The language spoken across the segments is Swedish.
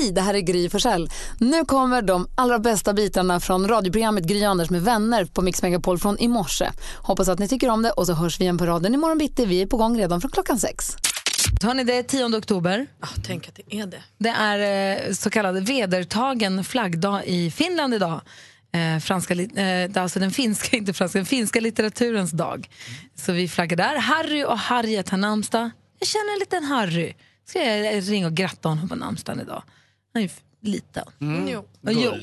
Hej, det här är Gry Forssell. Nu kommer de allra bästa bitarna från radioprogrammet Gry Anders med vänner på Mix Megapol från i morse. Hoppas att ni tycker om det och så hörs vi igen på raden imorgon bitti. Vi är på gång redan från klockan sex. Hörni, det är 10 oktober. Oh, tänk att det är det. Det är eh, så kallad vedertagen flaggdag i Finland idag. Eh, franska, eh, alltså den finska, inte franska, den finska litteraturens dag. Så vi flaggar där. Harry och Harriet har namnsdag. Jag känner en liten Harry. Ska jag ringa och gratta honom på namnsdagen idag? Han är ju liten. Mm. Jo. jo.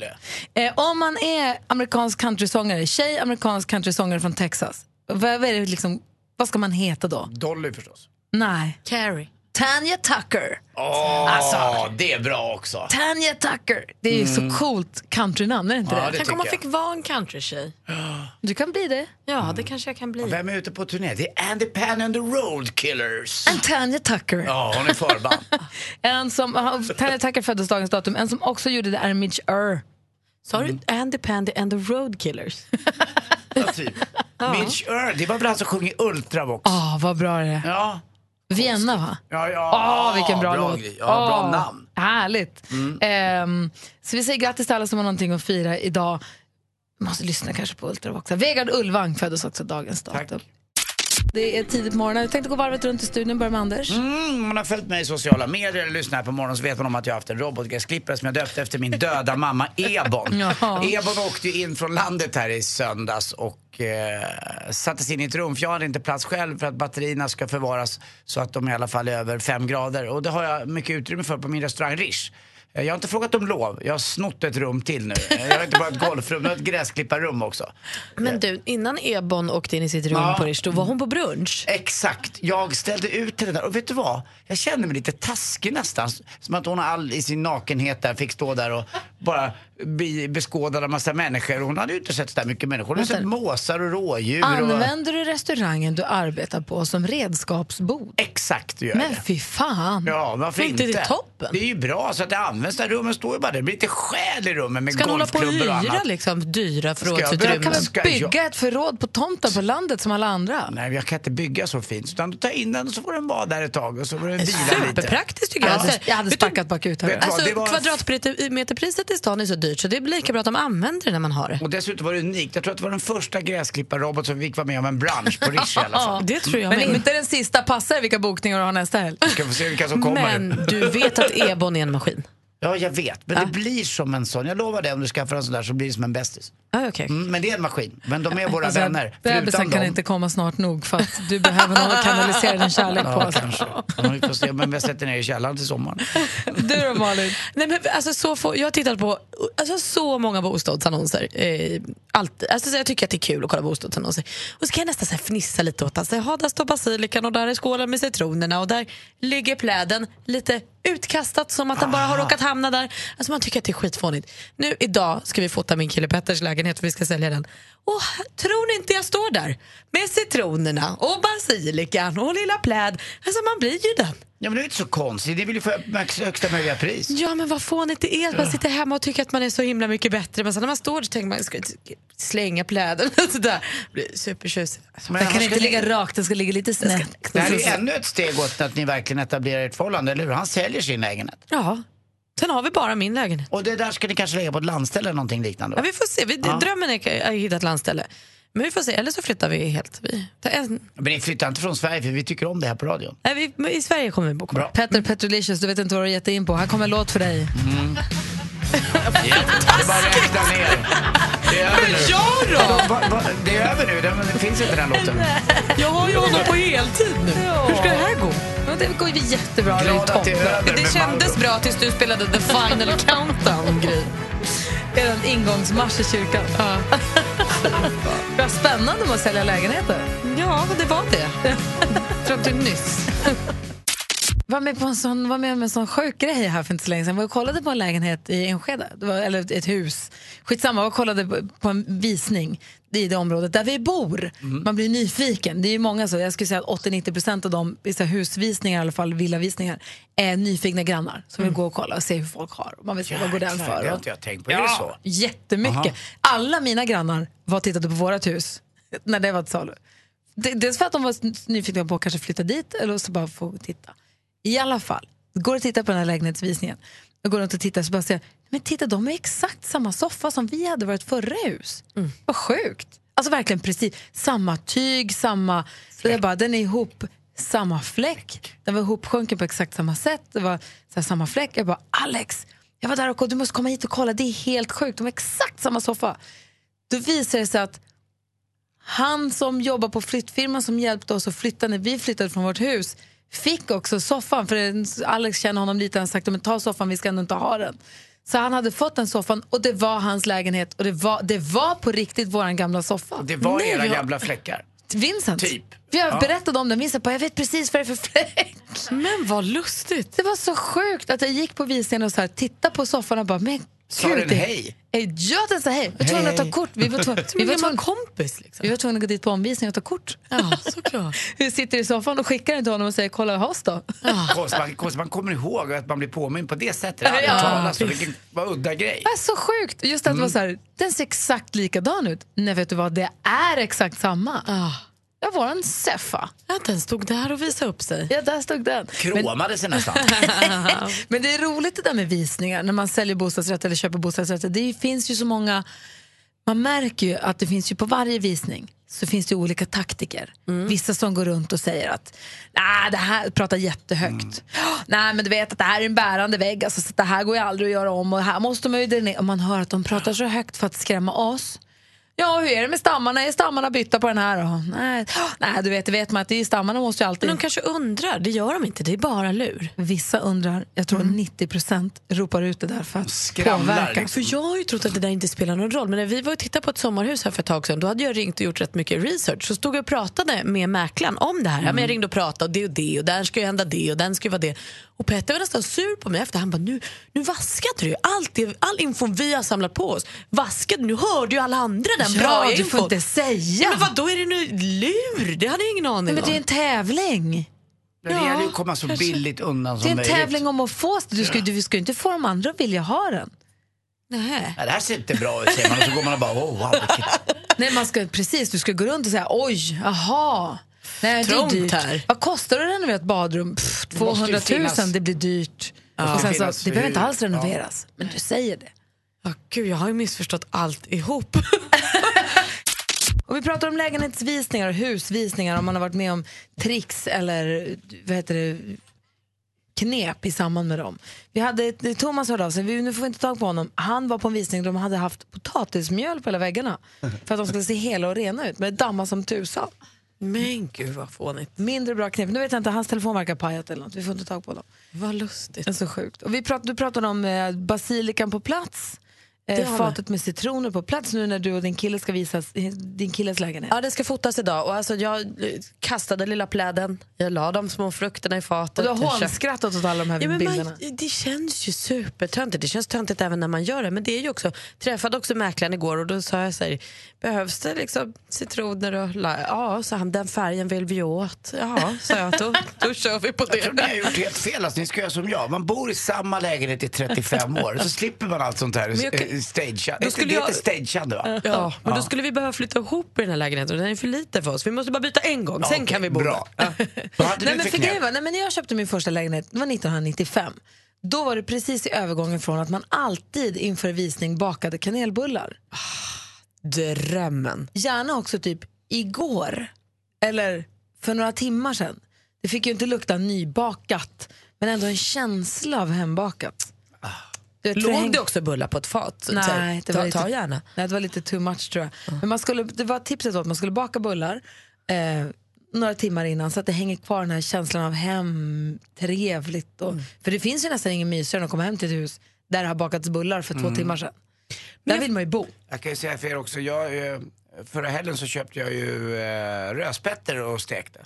Eh, om man är amerikansk countrysångare, tjej amerikansk countrysångare från Texas, vad, vad, är det liksom, vad ska man heta då? Dolly förstås. Nej. Carrie. Tanya Tucker. Åh, alltså, det är bra också. Tanya Tucker. Det är ju Mm. så coolt countrynamn, är det inte Ja, det? det Tänk om man fick vara en countrytjej. Du kan bli det. Ja, det kanske jag kan bli. Vem är ute på turné? Det är Andy Pan and the Road Killers. En Tanya Tucker. Ja, hon är förband. En som, Tanya Tucker föddes dagens datum. En som också gjorde det är Mitch Ur. Sa du Andy Pandy and the Roadkillers? Ja, typ. Mitch Ur, det var väl han som sjunger Ultravox? Åh, vad bra det är. Ja. Vienna, va? Ja, ja. Åh, vilken bra, låt. grej. Ja, bra Åh, namn. Härligt. Ehm, så vi säger grattis till alla som har någonting att fira idag. Måste lyssna kanske på Ultravox. Vegard Ulvang föddes också dagens datum. Det är tidigt på morgonen. Jag tänkte gå varvet runt i studion. Börja med Anders. Mm, man har följt mig i sociala medier eller lyssnat på morgonen så vet man om att jag har haft en robotgräsklippare som jag döpte efter min döda mamma Ebon. Ja. Ebon åkte ju in från landet här i söndags och eh, sattes in i ett rum för jag hade inte plats själv för att batterierna ska förvaras så att de i alla fall är över fem grader och det har jag mycket utrymme för på min restaurang Rish. Eh, Jag har inte frågat om lov, jag har snott ett rum till nu. Eh, Jag har inte bara ett golfrum, jag har ett gräsklipparrum också. Men du, innan Ebon åkte in i sitt rum Ja. på Rish, då var hon på brunch. Exakt, jag ställde ut henne där och vet du vad? Jag kände mig lite taskig nästan. Som att hon all i sin nakenhet där fick stå där och bara bli beskådad av massa människor. Hon hade ju inte sett så där mycket människor. Hon hade sett måsar och rådjur. Och... Använder du restaurangen du arbetar på som redskapsbod? Exakt, gör Men jag. fy fan. Ja, varför Inte det toppen? Det är ju bra så att det används. Där rummen står ju bara där. Det blir lite själ i rummen med Ska han hålla på och golfklubbor och hyra annat. liksom, dyra jag förrådsutrymmen? Kan väl bygga ett förråd på tomten på landet som alla andra? Nej, jag kan inte bygga så fint. Utan ta in den och så får den vara där ett tag och så får den vila lite. Superpraktiskt tycker Jag jag. hade, Alltså, jag hade vet du- sparkat bakut Alltså, var- Kvadratmeterpriset i stan är så dyrt så det blir lika bra att de använder det när man har det. Och dessutom var det unikt. Jag tror att det var den första gräsklipparrobot som fick vara med om en bransch på Rish i alla fall. Det tror jag Men med. inte den sista passar vilka bokningar du har nästa helg. Ska få se vilka som kommer. Men du vet att Ebon är en maskin? Ja, jag vet. Men det blir som en sån. Jag lovar dig, om du skaffar en sån där så blir det som en bästis. Ah, okay. Mm, men det är en maskin. Men de är våra Alltså, vänner. Bebisen kan dem. inte komma snart nog för att du behöver någon att kanalisera din kärlek på. Ja, kanske. Ja, vi får se. Men vi sätter ner i källaren till sommaren. Du då Malin? Nej, men alltså, så få, jag har tittat på alltså, så många bostadsannonser. Eh, alltid. Alltså, så jag tycker att det är kul att kolla bostadsannonser. Och så kan jag nästan så här, fnissa lite åt att alltså, där står basilikan och där är skålen med citronerna och där ligger pläden lite utkastat som att den bara har råkat hamna där. Alltså, man tycker att det är skitfånigt. Nu idag ska vi fota min kille Petters lägenhet för vi ska sälja den. Och tror ni inte jag står där med citronerna och basilikan och lilla pläd. Alltså man blir ju den. Ja, men det är inte så konstigt. Det vill ju få max- högsta möjliga pris. Ja, men vad fånigt det är att man sitter hemma och tycker att man är så himla mycket bättre. Men sen när man står där tänker man, ska jag inte slänga pläden och sådär. Blir supertjusigt. Men Den kan inte ska ligga rakt, den ska ligga lite snett. Det här är ju ännu ett steg åt att ni verkligen etablerar ert förhållande, eller hur? Han säljer sin lägenhet. Ja, sen har vi bara min lägenhet. Och det där ska ni kanske lägga på ett landställe eller någonting liknande? Ja, vi får se. Vi, Drömmen är att hitta ett landställe. Men vi får se, eller så flyttar vi helt. Vi, en, Men ni flyttar inte från Sverige för vi tycker om det här på radion. nej, vi, I Sverige kommer vi bo kvar. Petter Petrolicious, du vet inte vad du har gett in på. Här kommer en låt för dig. Det är bara att räkna ner. Det är över nu. Ja då! Va- va- Det är över nu, det finns inte den här låten. Jag har ju honom på heltid nu. Hur ska det här gå? Ja, det går ju jättebra. Det är ju Glad att det är toppen. över Det kändes bra tills du spelade the final countdown, Gry. En ingångsmarsch i kyrkan. Vad spännande med att sälja lägenheter. Ja, det var det. Fram till nyss. Var med på en sån, var med om en sån sjuk grej här för inte så länge sedan. Jag var och kollade på en lägenhet i Enskede, var, eller ett hus. Skitsamma, jag var och kollade på, en visning i det området där vi bor. Man blir nyfiken. Det är ju många så, jag skulle säga att 80-90% av de husvisningar, i alla fall villavisningar, är nyfikna grannar som vill gå och kolla och se hur folk har. Man vill se vad går den för. Det har inte jag tänkt på. Är det så? Jättemycket. Aha. Alla mina grannar var tittade på vårt hus när det var till salu. Det- Dels för att de var nyfikna på att kanske flytta dit eller så bara få titta. I alla fall, Går och tittar på den här lägenhetsvisningen. Jag går runt och tittar så bara ser men titta de har exakt samma soffa som vi hade vårt förra hus. Mm. Vad sjukt. Alltså verkligen precis samma tyg, samma... Så jag bara, den är ihop samma fläck. Den var ihopsjunken på exakt samma sätt. Det var här, samma fläck. Jag bara, Alex, jag var där och du måste komma hit och kolla. Det är helt sjukt. De har exakt samma soffa. Då visar det sig att han som jobbar på flyttfirman som hjälpte oss att flytta när vi flyttade från vårt hus fick också soffan. För Alex känner honom lite. Han sagt men ta soffan, vi ska ändå inte ha den. Så han hade fått den soffan och det var hans lägenhet och det var, det var på riktigt vår gamla soffa. Det var Nej, era har- gamla fläckar. Vincent. Typ. Vi har Ja. berättat om den. Vincent bara, jag vet precis vad det är för fläck. Men vad lustigt. Det var så sjukt att jag gick på visningen och så här, tittade på soffan och bara, men Sa den hej? Eh, Ja, den sa hej. Vi var tvungna att ta kort. Vi var, tvungna, vi, var tvungna, kompis liksom. vi var tvungna att gå dit på omvisning och ta kort. Ja, såklart. Vi sitter i soffan och skickar den till honom och säger kolla oss då. Konstigt, man, konstigt, man kommer ihåg att man blir påmind på det sättet. Det Ja. talas om. Vilken vad udda grej. Det är så sjukt. Just att det var så här, den ser exakt likadan ut. Nej, vet du vad, det är exakt samma. Ah. Ja, våran Seffa. Att den stod där och visade upp sig. Ja, där stod den. Men, Kråmade sig nästan. men det är roligt det där med visningar när man säljer bostadsrätter eller köper bostadsrätter. Det finns ju så många, man märker ju att det finns ju på varje visning så finns det olika taktiker. Vissa som går runt och säger att nej, det här pratar jättehögt. Nej, men du vet att det här är en bärande vägg, alltså, så det här går ju aldrig att göra om och här måste man ju dränera. Och man hör att de pratar så högt för att skrämma oss. Ja, hur är det med stammarna? Är stammarna bytta på den här? då? Nej, nej du vet, det vet man att det är stammarna måste ju alltid... Men de kanske undrar, det gör de inte, det är bara lur. Vissa undrar, jag tror 90% ropar ut det där för att Skramlar, påverka. liksom. För jag har ju trott att det där inte spelar någon roll. Men när vi var och tittade på ett sommarhus här för ett tag sedan, då hade jag ringt och gjort rätt mycket research. Så stod jag och pratade med mäklaren om det här. Ja, men jag ringde och pratade och det och det och där ska ju hända det och den ska ju vara det. Och Petter var nästan sur på mig efter. Han bara, nu, nu vaskade du ju. Allt det, all info vi har samlat på oss. Vaskade, nu hörde ju alla andra den Ja, bra du får inte säga. Men vad då är det nu lur? Det hade jag ingen aning Men det är om. en tävling. Det gäller ju att komma så billigt undan Det är som en möjligt. tävling om att få Du ska, du ska ju inte få de andra att vilja ha den. Nej. Ja, det här ser inte bra ut säger man och så går man och bara oh, wow, vilket... Nej, man ska, precis, du ska gå runt och säga oj, aha. Nej, det är Trångt dyrt. här. Vad kostar det att renovera ett badrum? Pff, Det måste 200 ju 000, finnas- det blir dyrt. måste Och sen så, det behöver inte alls renoveras, men du säger det. Ja, gud, jag har ju missförstått allt ihop. Och vi pratar om lägenhetsvisningar och husvisningar om man har varit med om tricks eller vad heter det, knep i samband med dem. Vi hade, Thomas hörde av sig, vi, nu får vi inte tag på honom. Han var på en visning där de hade haft potatismjöl på hela väggarna för att de skulle se hela och rena ut, men det dammar som tusan. Men gud vad fånigt. Mindre bra knep. Nu vet jag inte, hans telefon verkar pajat eller något. Vi får inte tag på honom. Vad lustigt. Det är så sjukt. Och vi prat, du pratade om eh, basilikan på plats. Det Eh, fatet med citroner på plats nu när du och din kille ska visa din killes lägenhet. Ja, det ska fotas idag. Och alltså, jag eh, kastade lilla pläden, jag la de små frukterna i fatet. Och du har hånskrattat åt alla de här Ja, men bilderna. man, det känns ju supertöntigt. Det känns töntigt även när man gör det. Men det är ju också, träffade också mäklaren igår och då sa jag så här, behövs det liksom citroner och la- Ja, sa han, den färgen vill vi åt. Ja, sa jag, då, då kör vi på Jag tror ni har det. gjort helt fel. Alltså, ni ska göra som jag. Man bor i samma lägenhet i 35 år. Så slipper man allt sånt här stageande. Då skulle Det heter jag- stageande va? Ja, men då skulle vi behöva flytta ihop i den här lägenheten och den är för lite för oss. Vi måste bara byta en gång, sen okej, kan vi bo bra. där. Nej, men för grejen var, nej, men när jag köpte min första lägenhet, det var 1995. Då var det precis i övergången från att man alltid inför visning bakade kanelbullar. Drömmen. Gärna också typ igår, eller för några timmar sedan. Det fick ju inte lukta nybakat, men ändå en känsla av hembakat. Du Låg häng- det också bullar på ett fat? Nej, här, det var ta, lite, ta gärna. Nej, det var lite too much tror jag. Men man skulle, det var tipset var att man skulle baka bullar eh, några timmar innan så att det hänger kvar den här känslan av hem, trevligt. Och, För det finns ju nästan ingen mysigare än att komma hem till ett hus där det har bakats bullar för två timmar sedan. Där vill man ju bo. Jag kan ju säga för er också, jag, eh, förra helgen så köpte jag ju eh, rödspätter och stekte.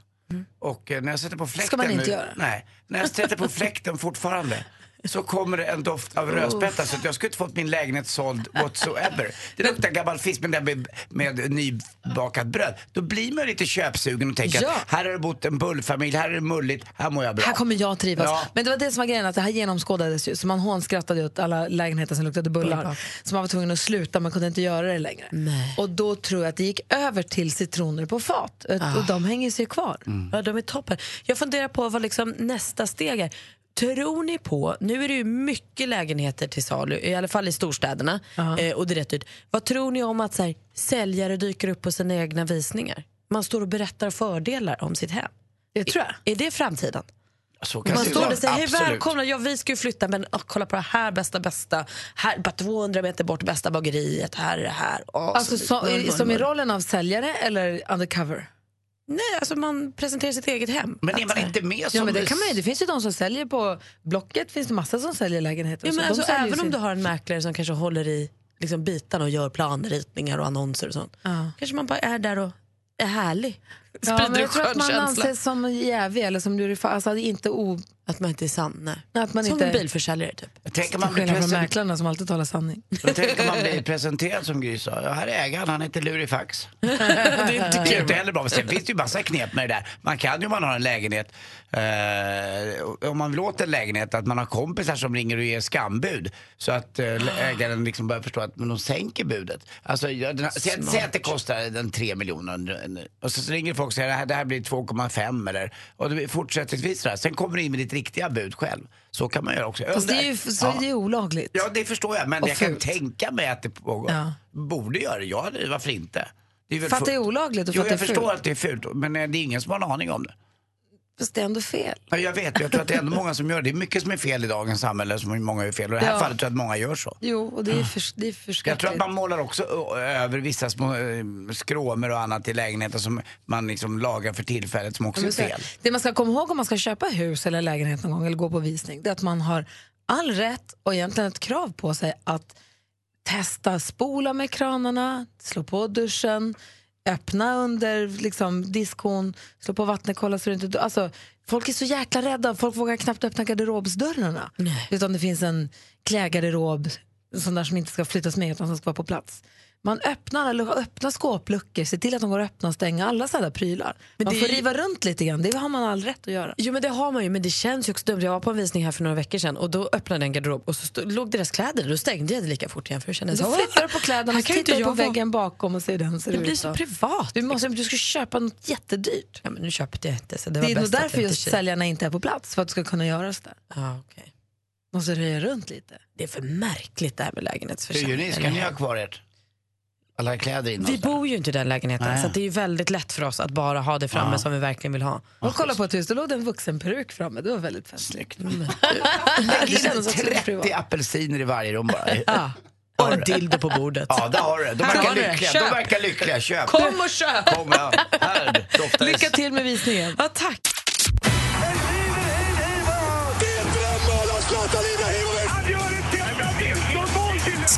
Och eh, när jag sätter på fläkten Mm. man inte nu, göra. Nej, när jag sätter på fläkten fortfarande så kommer det en doft av rödspätta så att jag skulle inte fått min lägenhet såld whatsoever. Det luktar gammal fisk med, med, med nybakat bröd. Då blir man lite köpsugen och tänker Ja. att här har det bott en bullfamilj, här är det mulligt, här mår jag bra. Här kommer jag trivas. Ja. Men det var det som var grejen, att det här genomskådades ju. Så man hånskrattade åt alla lägenheter som luktade bullar. Så man var tvungen att sluta, man kunde inte göra det längre. Nej. Och då tror jag att det gick över till citroner på fat. Och de hänger sig kvar. Ja, de är toppen. Jag funderar på vad liksom nästa steg är. Tror ni på, nu är det ju mycket lägenheter till salu, i alla fall i storstäderna, eh, och det är rätt dyrt. Vad tror ni om att så här, säljare dyker upp på sina egna visningar? Man står och berättar fördelar om sitt hem. Det tror jag. Är det framtiden? Så kan Man står där och säger hej välkomna, ja, vi ska ju flytta men åh, kolla på det här bästa bästa, här bara 200 meter bort bästa bageriet, här är det här. Åh, Alltså så- som i rollen av säljare eller undercover? Nej, alltså man presenterar sitt eget hem. Men är man så här- inte med som... Ja, men det, kan man, ju- det finns ju de som säljer på Blocket, finns det massa som säljer lägenheter. Ja, men så. alltså, även om sin- du har en mäklare som kanske håller i liksom, bitarna och gör planritningar och annonser och sånt. Ja. Kanske man bara är där och är härlig. Ja, Sprider men jag tror att man känsla. anses som jävig eller som du alltså inte o... Att man inte är sann. Nej. Att man som inte... en bilförsäljare typ. Tänker Till man bli skillnad från mäklarna som alltid talar sanning. Då tänker man bli presenterad som Gry sa. Ja, här är ägaren, han heter Lurifax. det är inte Det är inte heller bra. Sen finns det ju massa knep med det där. Man kan ju om man har en lägenhet, eh, om man vill åt en lägenhet, att man har kompisar som ringer och ger skambud. Så att eh, ägaren liksom börjar förstå att men de sänker budet. Alltså, ja, den här, säg, säg att det kostar en 3 miljoner och så, så ringer folk och säger det här, det här blir 2,5 eller och det fortsättningsvis sådär. Sen kommer du in med ditt riktiga bud själv. Så kan man göra också. Fast det är ju så Ja. det är olagligt. Ja, det förstår jag. Men jag kan tänka mig att det pågår. Ja. Borde göra det. Ja, det- varför inte? Det är väl För att det är olagligt och för Jo, att det jag är förstår fult. att det är fult. Men eh, det är ingen som har en aning om det. Fast det är ändå fel. Ja, jag vet, jag tror att det är ändå många som gör det. Det är mycket som är fel i dagens samhälle, som många gör fel. Och i det här Ja. fallet tror jag att många gör så. Jo, och det är, för, det är Jag förskräckligt. tror att man målar också över vissa små eh, skråmor och annat i lägenheten som man liksom lagar för tillfället som också är fel. Det man ska komma ihåg om man ska köpa hus eller lägenhet någon gång eller gå på visning, det är att man har all rätt och egentligen ett krav på sig att testa spola med kranarna, slå på duschen, öppna under liksom, diskon, slå på vattnet, kolla så det inte... Alltså, folk är så jäkla rädda, folk vågar knappt öppna garderobsdörrarna. Nej. Utan det finns en klädgarderob sån där som inte ska flyttas med utan som ska vara på plats. Man öppnar, eller öppnar skåpluckor, se till att de går att öppna och stänga, alla sådana prylar. Men man det får riva runt lite grann, det har man all rätt att göra. Jo men det har man ju, men det känns ju också dumt. Jag var på en visning här för några veckor sedan och då öppnade jag en garderob och så stod, låg deras kläder Då stängde jag det lika fort igen för jag kände så Då flyttar du på kläderna och kan ju inte tittar på vara. väggen bakom och ser hur den ser Det blir så då. privat. Du, måste, du ska köpa något jättedyrt. Ja, men nu köpte jag inte så det var Det är nog därför just säljarna inte är på plats, för att du ska kunna göra sådär. Ja, okej. Måste röja runt lite. Det är för märkligt det här med Hur lägenhetsförsäljning. gör ni? Ska ni ha kvar ert? Alla kläder inne Vi bor ju inte i den lägenheten Nej. så att det är ju väldigt lätt för oss att bara ha det framme Ja. som vi verkligen vill ha. Och kolla på ett hus, då låg det en vuxenperuk framme. Det var väldigt festligt. Snyggt. Det in lite 30 privat. apelsiner i varje rum bara. Ja. Och en dildo på bordet. Ja, där har du det. De verkar har du det. lyckliga. De verkar lyckliga. Köp. Kom och köp! Kom, ja. Här det. Lycka till med visningen. Ja, tack.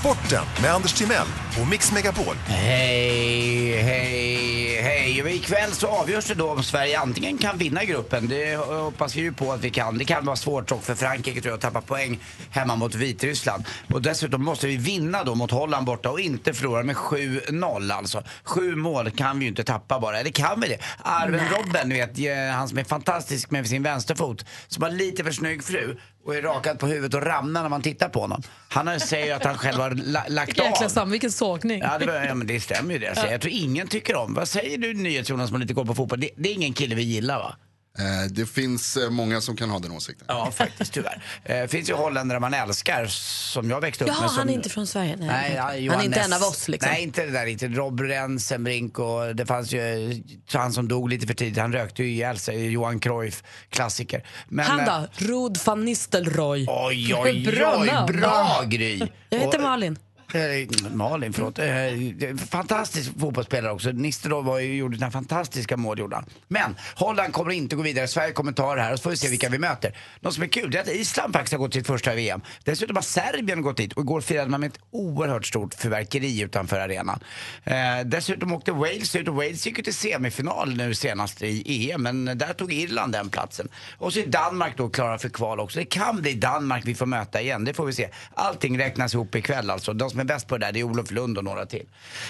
Sporten med Anders Timell och Mix Megapol. Hej, hej, hej. Ikväll så avgörs det då om Sverige antingen kan vinna gruppen. Det hoppas vi ju på att vi kan. Det kan vara svårt dock för Frankrike tror jag att tappa poäng hemma mot Vitryssland. Och dessutom måste vi vinna då mot Holland borta och inte förlora med 7-0 alltså. Sju mål kan vi ju inte tappa bara. Eller kan vi det? Arven Robben, ni vet, han som är fantastisk med sin vänsterfot. Som har lite för snygg fru och är rakad på huvudet och ramlar när man tittar på honom. Han säger att han själv har la- lagt av. Jäkla sam, vilken sågning. Ja, det, var, ja, men det stämmer ju det. jag säger. Jag tror ingen tycker om. Vad säger du NyhetsJonas som har lite koll på fotboll? Det, det är ingen kille vi gillar va? Eh, Det finns eh, många som kan ha den åsikten. Ja, faktiskt tyvärr. Det finns ju holländare man älskar som jag växte upp Jaha, med. Som... han är inte från Sverige? Nej. Nej, ja, han Johan är inte en av oss liksom? Nej, inte det där riktigt. Rob Rensenbrink och det fanns ju han som dog lite för tidigt. Han rökte ju ihjäl sig. Johan Cruyff, klassiker. Men, Han eh, då? Rod van Nistelrooy. Oj, oj, Bra oj, namn. bra Gry! Jag heter Och- Malin. Eh, Malin, förlåt. Eh, fantastisk fotbollsspelare också. Nisterov var ju, gjorde fantastiska mål. Gjorde han. Men Holland kommer inte gå vidare. Sverige kommer ta det här och så får vi se vilka vi möter. Något som är kul det är att Island faktiskt har gått sitt första VM. Dessutom har Serbien gått dit och igår firade man med ett oerhört stort fyrverkeri utanför arenan. Eh, dessutom åkte Wales ut och Wales gick ju till semifinal nu senast i EM men där tog Irland den platsen. Och så är Danmark då klara för kval också. Det kan bli Danmark vi får möta igen, det får vi se. Allting räknas ihop ikväll alltså. De som är bäst på det där det är Olof Lund och några till.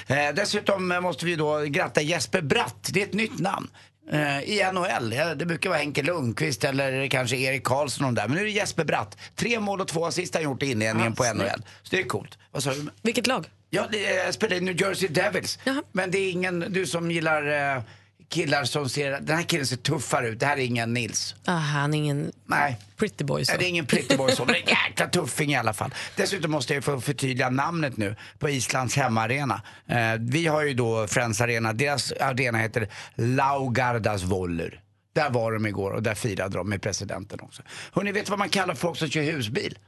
Eh, dessutom måste vi då gratta Jesper Bratt, det är ett nytt namn. Eh, I NHL, det brukar vara Henke Lundqvist eller kanske Erik Karlsson och de där. Men nu är det Jesper Bratt. Tre mål och två assist har han gjort i inledningen på NHL. Så det är coolt. Vad sa du? Vilket lag? Ja, jag spelar i New Jersey Devils. Jaha. Men det är ingen, du som gillar eh, killar som ser, den här killen ser tuffare ut, det här är ingen Nils. Ah, han är ingen Nej. pretty boy. Så. Nej, det är ingen pretty boy så, men det är en jäkla tuffing i alla fall. Dessutom måste jag få förtydliga namnet nu på Islands hemmaarena. Eh, vi har ju då Friends Arena, deras arena heter Laugardas Voller. Där var de igår och där firade de med presidenten också. Hörrni, vet vad man kallar folk som kör husbil?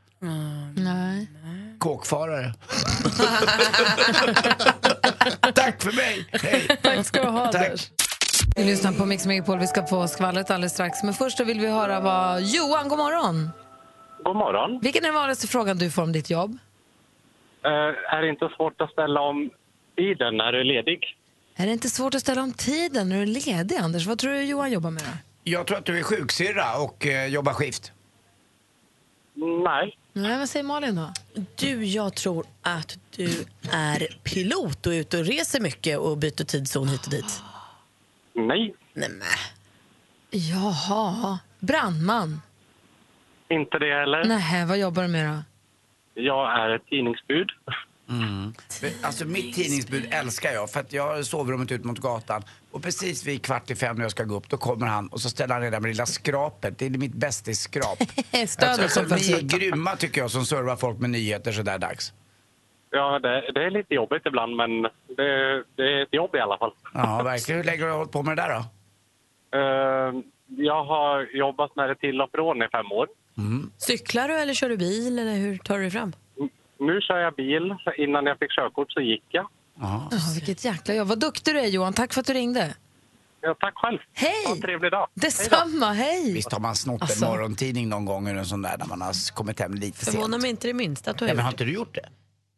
Nej. Kåkfarare. Tack för mig, hej! Tack ska du ha, Tack. Vi lyssnar på Mix Megapol. Vi ska få skvallret alldeles strax. Men först vill vi höra vad... Johan, god morgon. God morgon. Vilken är den vanligaste frågan du får om ditt jobb? Eh, är det inte svårt att ställa om tiden när du är ledig? Är det inte svårt att ställa om tiden när du är ledig, Anders? Vad tror du Johan jobbar med? Jag tror att du är sjuksyrra och eh, jobbar skift. Nej. Nej, vad säger Malin då? Du, jag tror att du är pilot och är ute och reser mycket och byter tidszon hit och dit. Nej. Nej, men. Jaha. Brandman? Inte det heller. Nej, vad jobbar du med då? Jag är ett tidningsbud. Alltså mitt tidningsbud älskar jag för att jag har sovrummet ut mot gatan och precis vid kvart i fem när jag ska gå upp då kommer han och så ställer han redan med lilla skrapet. Det är mitt bästis-skrap. Stödet alltså, som förs ni är grymma tycker jag som servar folk med nyheter sådär dags. Ja, det, det är lite jobbigt ibland, men det, det är ett jobb i alla fall. Ja, verkligen. Hur länge har du hållit på med det där då? Eh, jag har jobbat med det till och från i fem år. Cyklar du eller kör du bil eller hur tar du dig fram? Nu kör jag bil. Innan jag fick körkort så gick jag. Ja, vilket jäkla jobb. Vad duktig du är Johan. Tack för att du ringde. Ja, tack själv. Hej! Ha en trevlig dag. Detsamma, hej! Visst har man snott en Alltså. morgontidning någon gång eller en sån där när man har kommit hem lite Förvånar sent? mig inte det minsta att du har Ja, men har inte du gjort det?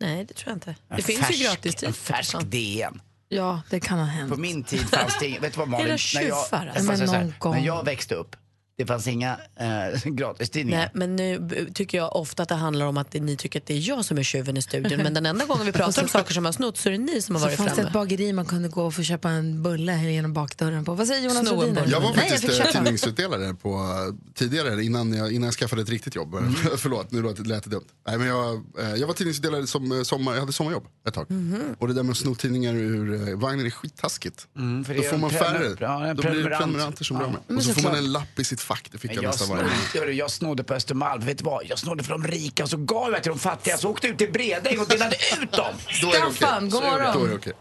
Nej, det tror jag inte. En Det finns färsk, ju gratis tid. En färsk DN. Ja, det kan ha hänt. På min tid fanns det inget, vet du vad Malin? Era När jag, alltså. när jag växte upp, det fanns inga eh, gratistidningar. Nej, men nu tycker jag ofta att det handlar om att ni tycker att det är jag som är tjuven i studion. Men den enda gången vi pratar om saker som har snott så är det ni som har Så varit fanns det ett framme. bageri man kunde gå och få köpa en bulle genom bakdörren på. Vad säger Jonas Rhodin? Jag var Nej, jag faktiskt fick eh, köpa. tidningsutdelare på, eh, tidigare, innan jag, innan jag skaffade ett riktigt jobb. Mm. Förlåt, nu lät det dumt. Nej, men jag, eh, jag var tidningsutdelare som sommar, jag hade sommarjobb ett tag. Mhm. Och det där med att sno tidningar ur vagnen är skittaskigt. Mm, för det Då är får man färre. ja, Då blir det prenumerant. prenumeranter som blir av med. Och så får man en lapp i sitt fack, det fick jag jag, nästan varje jag snodde på Östermalm, vet du vad? Jag snodde för de rika och så gav jag till de fattiga. Så åkte jag ut till Bredäng och delade ut dem. Staffan, god morgon. Då är det okej.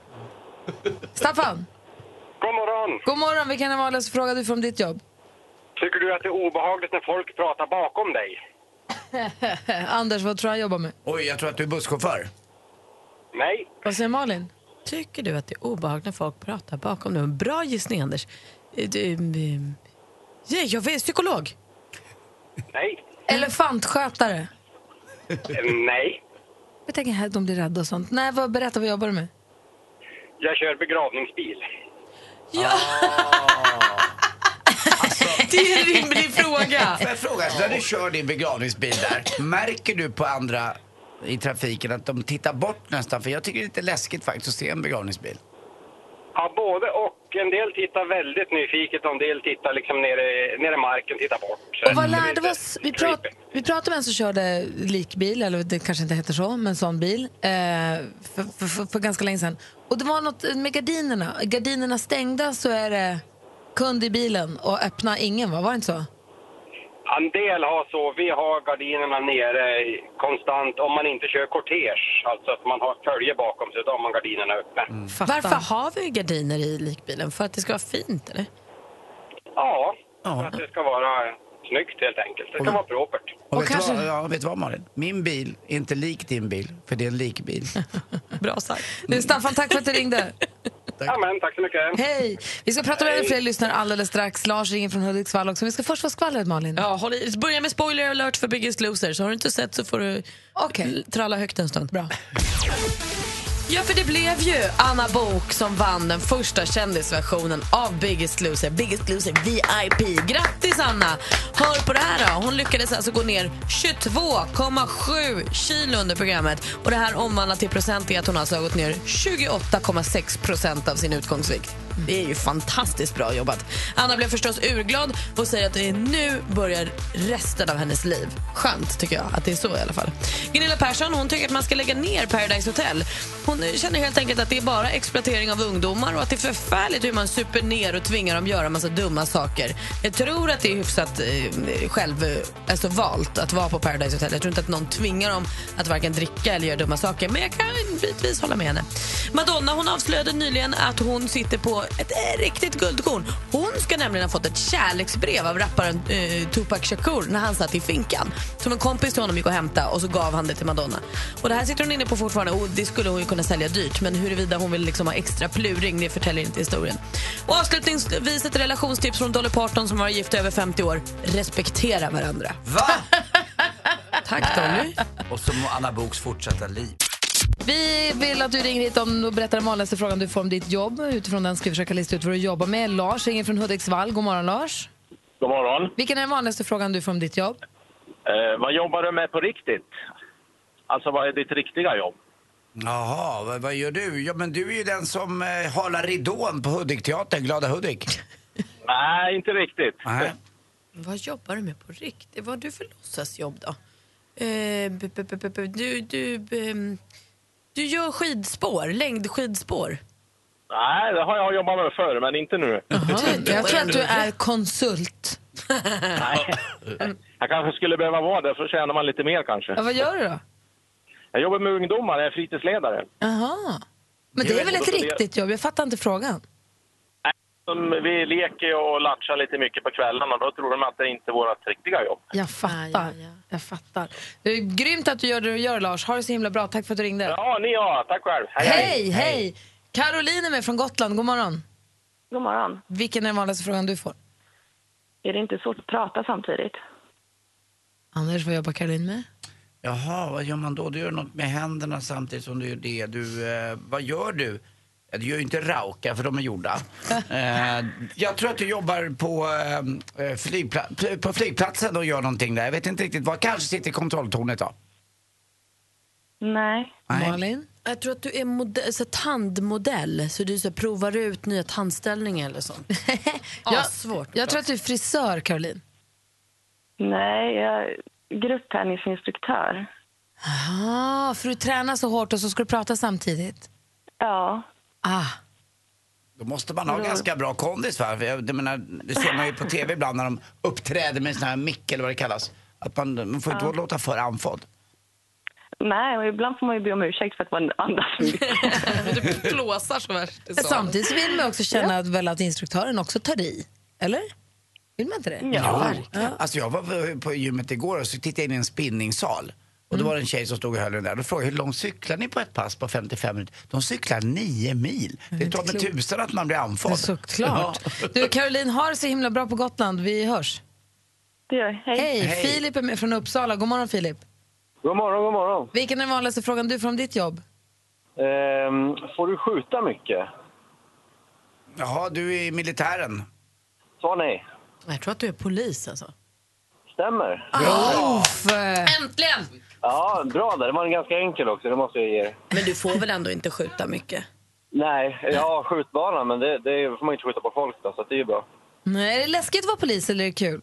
Staffan, God morgon. god morgon. Vilken är vanligaste frågan du får om ditt jobb? Tycker du att det är obehagligt när folk pratar bakom dig? Anders, vad tror du han jobbar med? Oj, jag tror att du är busschaufför. Nej. Vad säger Malin? Tycker du att det är obehagligt när folk pratar bakom dig? Bra gissning, Anders. Eh, du, eh, ja, jag är psykolog. Nej. Elefantskötare. Eh, Nej. Jag tänker här, de blir rädda och sånt. Nej, vad, berätta vad jobbar du med? Jag kör begravningsbil. Ja. det är en rimlig fråga. Får jag fråga, när du kör din begravningsbil där, märker du på andra i trafiken att de tittar bort nästan? För jag tycker det är lite läskigt faktiskt att se en begravningsbil. Ja, både och. En del tittar väldigt nyfiket och en del tittar liksom nere, nere i marken, tittar bort. Och vad lärde vi oss? Vi, prat, vi pratade med en som körde likbil, eller det kanske inte heter så, men sån bil, eh, för, för, för, för ganska länge sedan. Och det var något med gardinerna. Gardinerna stängda så är det kund i bilen och öppna ingen, va? Var det inte så? En del har så. Vi har gardinerna nere konstant om man inte kör kortege. Alltså att man har följe bakom sig, då har man gardinerna uppe. Fattar. Varför har vi gardiner i likbilen? För att det ska vara fint, eller? Ja, Ja. för att det ska vara snyggt helt enkelt. Det ska vara propert. Och, Och vet, kanske- vad, ja, vet du vad Malin? Min bil är inte lik din bil, för det är en likbil. Bra sagt. Du, Staffan, tack för att du ringde. Ja, men, tack så mycket. Hej! Vi ska prata med fler lyssnare alldeles strax. Lars ringer från Hudiksvall också. Vi ska först få skvallret, Malin. Ja, håll i. Börja med spoiler alert för Biggest Loser. Så har du inte sett så får du Okej. l- tralla högt en stund. Bra. Ja, för det blev ju Anna Bok som vann den första kändisversionen av Biggest Loser. Biggest Loser VIP. Grattis, Anna! Hör på det här då. Hon lyckades alltså gå ner 22,7 kilo under programmet. Och det här omvandlat till procent är att hon alltså har gått ner 28,6 procent av sin utgångsvikt. Det är ju fantastiskt bra jobbat. Anna blev förstås urglad och säger att det nu börjar resten av hennes liv. Skönt tycker jag att det är så i alla fall. Gunilla Persson hon tycker att man ska lägga ner Paradise Hotel. Hon känner helt enkelt att det är bara exploatering av ungdomar och att det är förfärligt hur man super ner och tvingar dem göra massa dumma saker. Jag tror att det är hyfsat eh, själv, eh, alltså valt att vara på Paradise Hotel. Jag tror inte att någon tvingar dem att varken dricka eller göra dumma saker. Men jag kan bitvis hålla med henne. Madonna hon avslöjade nyligen att hon sitter på ett eh, riktigt guldkorn. Hon ska nämligen ha fått ett kärleksbrev av rapparen eh, Tupac Shakur när han satt i finkan. Som en kompis till honom gick och hämtade och så gav han det till Madonna. Och det här sitter hon inne på fortfarande och det skulle hon ju kunna sälja dyrt. Men huruvida hon vill liksom ha extra pluring, det förtäljer inte historien. Och avslutningsvis ett relationstips från Dolly Parton som var gift över 50 år. Respektera varandra. Va? Tack Dolly. Och så må Anna Boks fortsätta liv. Vi vill att du ringer hit om och berättar den vanligaste frågan du får om ditt jobb. Utifrån den ska vi försöka lista ut vad du jobbar med. Lars ringer från Hudiksvall. God morgon Lars. God morgon. Vilken är den vanligaste frågan du får om ditt jobb? Eh, vad jobbar du med på riktigt? Alltså vad är ditt riktiga jobb? Jaha, vad, vad gör du? Ja, men du är ju den som eh, halar ridån på Hudikteatern, Glada Hudik. Nej, inte riktigt. Nej. Vad jobbar du med på riktigt? Vad har du för låtsasjobb då? Eh, b- b- b- b- du, du, ehm, du gör skidspår, längdskidspår. Nej, det har jag jobbat med förr, men inte nu. Jag tror att du är konsult. Nej. Jag kanske skulle behöva vara det, så tjänar man lite mer kanske. Ja, vad gör du då? Jag jobbar med ungdomar, jag är fritidsledare. Jaha. Men det är väl ett riktigt jobb? Jag fattar inte frågan. Som Vi leker och latchar lite mycket på kvällarna då tror de att det inte är vårt riktiga jobb. Jag fattar. Ja, ja, ja. Jag fattar. Det är grymt att du gör det du gör, Lars. Ha det så himla bra. Tack för att du ringde. Ja, ni har. Tack själv. Hej, hej! Caroline är med från Gotland. God morgon. God morgon. Vilken är den vanligaste frågan du får? Är det inte svårt att prata samtidigt? Anders, vad jobbar Caroline med? Jaha, vad gör man då? Du gör något med händerna samtidigt som du gör det. Du, eh, vad gör du? Du gör ju inte rauka, för de är gjorda. eh, jag tror att du jobbar på, eh, flygpla- pl- på flygplatsen och gör någonting där. Jag vet inte riktigt vad. Kanske sitter i kontrolltornet då? Nej. Nej. Malin? Jag tror att du är modell, så tandmodell, så du så provar ut nya tandställningar eller sånt. ja, svårt. Jag tror att du är frisör, Caroline. Nej, jag är grupptennisinstruktör. Ah, för du tränar så hårt och så ska du prata samtidigt. Ja. Ah. Då måste man ha ganska bra kondis va? För Jag, jag menar, det ser man ju på tv ibland när de uppträder med sån här mick eller vad det kallas. Att man, man får inte låta för andfådd. Nej, och ibland får man ju be om ursäkt för att man andas mycket. Du plåsar så värst. Men Samtidigt vill man också känna att, väl att instruktören också tar i. Eller? Vill man inte det? Ja. Alltså jag var på- på gymmet igår och så tittade jag in i en spinningsal. Och då var det en tjej som stod och höll den där. Då frågade jag hur långt cyklar ni på ett pass på 55 minuter? De cyklar nio mil. Det tar med tusan att man blir andfådd. Såklart. Du, Caroline, har det så himla bra på Gotland. Vi hörs. Det gör. Hej. Hej, Hej. Filip är med från Uppsala. God morgon, Filip. God morgon, god morgon. Vilken är den vanligaste frågan du får om ditt jobb? Ehm, får du skjuta mycket? Jaha, du är i militären. Svar nej. Jag tror att du är polis alltså. Stämmer. Eh, Äntligen! Ja, bra där. Det var en ganska enkel också, det måste jag ge er. Men du får väl ändå inte skjuta mycket? Nej, jag har skjutbana, men det, det får man inte skjuta på folk då, så det är ju bra. nej, är det läskigt att vara polis eller är det kul?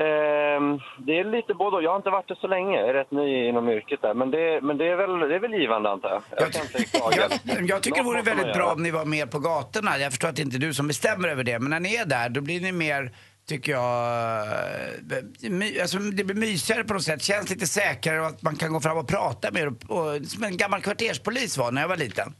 Ehm, det är lite både. Jag har inte varit det så länge, jag är rätt ny inom yrket där. Men det, men det, är, väl, det är väl givande antar jag. Jag kan inte klaga. Jag, jag tycker det Något vore måste man väldigt bra göra. om ni var mer på gatorna. Jag förstår att det inte är du som bestämmer över det, men när ni är där då blir ni mer, tycker jag, eh, alltså det blir mysigare på något sätt. Känns lite säkrare och att man kan gå fram och prata med Och, och, som en gammal kvarterspolis var när jag var liten.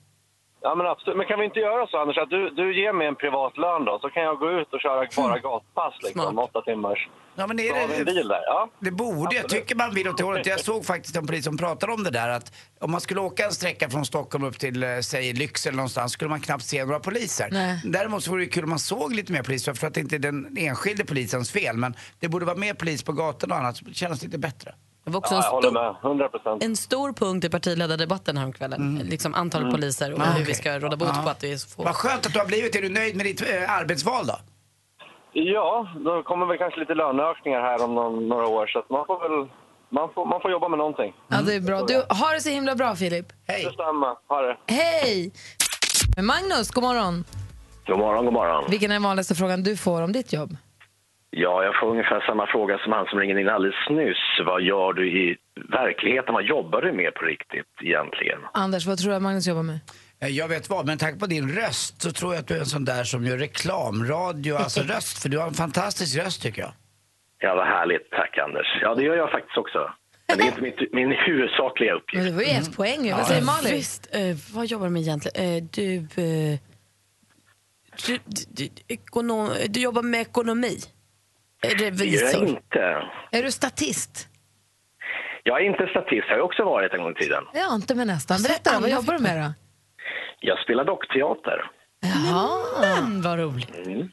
Ja, men absolut. Men kan vi inte göra så, Anders, att du, du ger mig en privat lön då, så kan jag gå ut och köra bara gatpass liksom, åtta timmars. Ja, men en är det, bil där. Ja. det borde, jag tycker man vill åt det hållet. Jag såg faktiskt en polis som pratade om det där att om man skulle åka en sträcka från Stockholm upp till, eh, säg Lycksele någonstans, skulle man knappt se några poliser. Nej. Däremot så vore det kul om man såg lite mer poliser, för att det inte är den enskilde polisens fel, men det borde vara mer polis på gatorna och annat, så det känns lite bättre. Det var också Ja, jag en, håller stor, med. 100 procent. en stor punkt i partiledardebatten häromkvällen. Liksom antalet poliser och hur vi okej. ska råda bot på att det är så få. Vad skönt att du har blivit, är du nöjd med ditt eh, arbetsval då? Ja, då kommer väl kanske lite löneökningar här om någon, några år, så att man får väl man får, man får jobba med någonting. Ja, det är bra. Du, har det så himla bra, Filip. Hej! Detsamma. Ha det. Hej! Magnus, god morgon. God morgon, god morgon. Vilken är den vanligaste frågan du får om ditt jobb? Ja, jag får ungefär samma fråga som han som ringde in alldeles nyss. Vad gör du i verkligheten? Vad jobbar du med på riktigt egentligen? Anders, vad tror du att Magnus jobbar med? Eh, Jag vet vad, men tack på din röst så tror jag att du är en sån där som gör reklamradio, alltså röst. För du har en fantastisk röst tycker jag. Ja, vad härligt. Tack, Anders. Ja, det gör jag faktiskt också. Men det är inte mitt, min huvudsakliga Men uppgift. det var ju ett poäng ju. Vad säger Malin? Visst, eh, vad jobbar du med egentligen? Eh, du, eh, du, du, du, ekonom, du jobbar med ekonomi? Det gör jag Revisor? inte. Är du statist? Jag är inte statist, har jag också varit en gång i tiden. Ja, inte men nästan. Berätta då, vad jobbar du med då? Jag spelar dockteater. Jaha. Men vad roligt.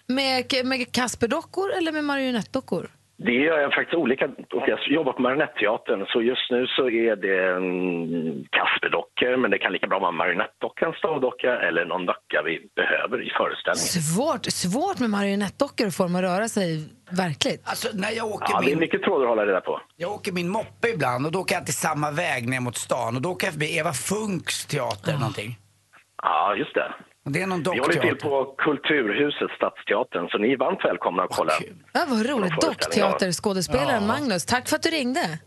Med, med Kasperdockor eller med marionettdockor? Det gör jag faktiskt olika. Jag jobbar på Marionetteatern, så just nu så är det mm, Kasperdockor, men det kan lika bra vara marionettdocka, en stavdocka eller någon docka vi behöver i föreställningen. Svårt, svårt med marionettdockor att få dem att röra sig verkligt. Alltså när jag åker Ja, det är min... mycket trådar att hålla reda på. Jag åker min moppe ibland och då åker jag alltid samma väg ner mot stan och då åker jag förbi Eva Funks teater eller någonting. Ja, just det. Och det är någon Vi håller till på Kulturhuset, Stadsteatern, så ni är varmt välkomna att kolla. Ja, vad roligt. Dockteaterskådespelaren Ja. Magnus, tack för att du ringde.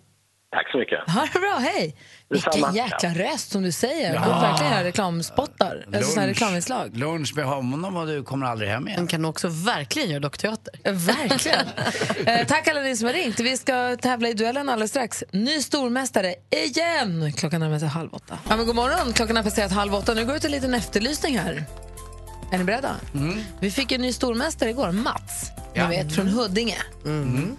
Tack så mycket. Ha det bra, hej! Vilken jäkla röst som du säger. Ja. Du verkligen göra reklamspottar. Alltså såna här reklaminslag. lunch med honom och du kommer aldrig hem Man igen. kan också verkligen göra dockteater. Verkligen. eh, tack alla ni som har ringt. Vi ska tävla i duellen alldeles strax. Ny stormästare igen! Klockan närmar sig halv åtta. Ja, men god morgon, klockan har passerat halv åtta. Nu går det ut en liten efterlysning här. Är ni beredda? Vi fick en ny stormästare igår, Mats. Ja. Ni vet, från Huddinge.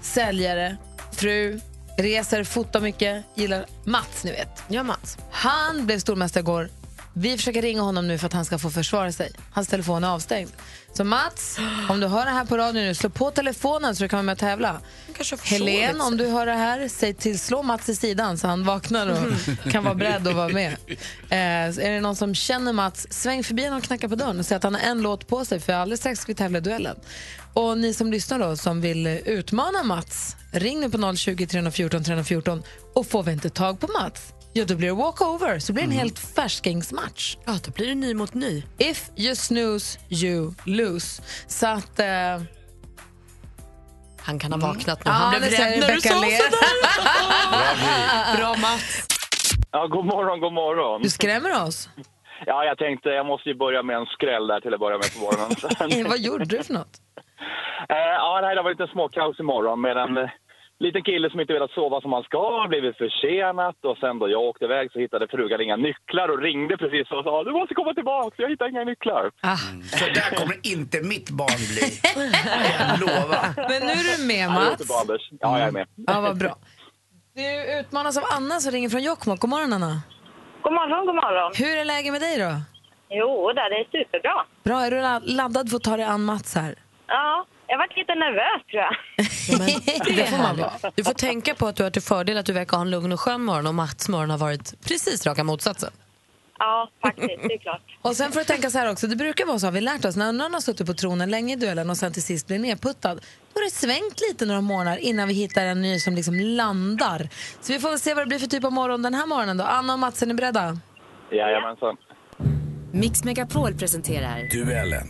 Säljare, fru, reser, fotar mycket, gillar Mats, ni vet. Ja, Mats. Han blev stormästare igår. Vi försöker ringa honom nu för att han ska få försvara sig. Hans telefon är avstängd. Så Mats, om du hör det här på radion nu, slå på telefonen så du kan vara med och tävla. Helen, om du hör det här, säg till, slå Mats i sidan så han vaknar och kan vara beredd att vara med. Eh, är det någon som känner Mats, sväng förbi honom och knacka på dörren och säg att han har en låt på sig för alldeles strax ska vi tävla i duellen. Och ni som lyssnar då, som vill utmana Mats, ring nu på 020 314 314 och får vi inte tag på Mats, ja då blir det walkover, så blir det en helt färskingsmatch. Ja, då blir det ny mot ny. If you snooze, you lose. Så att... Eh, Han kan ha vaknat nu. Ja, Han blev det säger rädd när du sa ler. sådär. Bra Mats. Ja, god morgon, god morgon. du skrämmer oss. Ja, jag tänkte jag måste ju börja med en skräll där till att börja med på morgonen. Eh, Vad gjorde du för något? Eh, ja, det här var lite småkaos imorgon med en eh, liten kille som inte velat sova som han ska, blivit försenat och sen då jag åkte iväg så hittade frugan inga nycklar och ringde precis och sa du måste komma tillbaka, jag hittar inga nycklar. Ah. Så där kommer inte mitt barn bli. Jag lovar. Men nu är du med, Ja, det Mats. Anders. Ja, jag är med. Ja, vad bra. Du utmanas av Anna som ringer från Jokkmokk. God morgon, Anna. God morgon, god morgon. Hur är läget med dig då? Jo, det är superbra. Bra, är du la- laddad för att ta dig an Mats här? Ja, jag varit lite nervös tror jag. det får man vara. Du får tänka på att du har till fördel att du verkar ha en lugn och skön morgon och Mats morgon har varit precis raka motsatsen. Ja, faktiskt, det är klart. Och sen får du tänka så här också, det brukar vara så, har vi lärt oss, när någon har suttit på tronen länge i duellen och sen till sist blir nedputtad, då har det svängt lite några månader innan vi hittar en ny som liksom landar. Så vi får väl se vad det blir för typ av morgon den här morgonen då. Anna och Mats, är ni beredda? Jajamensan. Mix Megapol presenterar Duellen.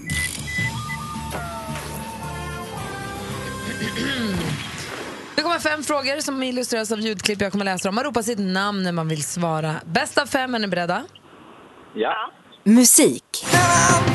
Det kommer fem frågor som illustreras av ljudklipp jag kommer läsa dem. Man ropar sitt namn när man vill svara. Bäst av fem, är ni beredda? Ja. musik. Man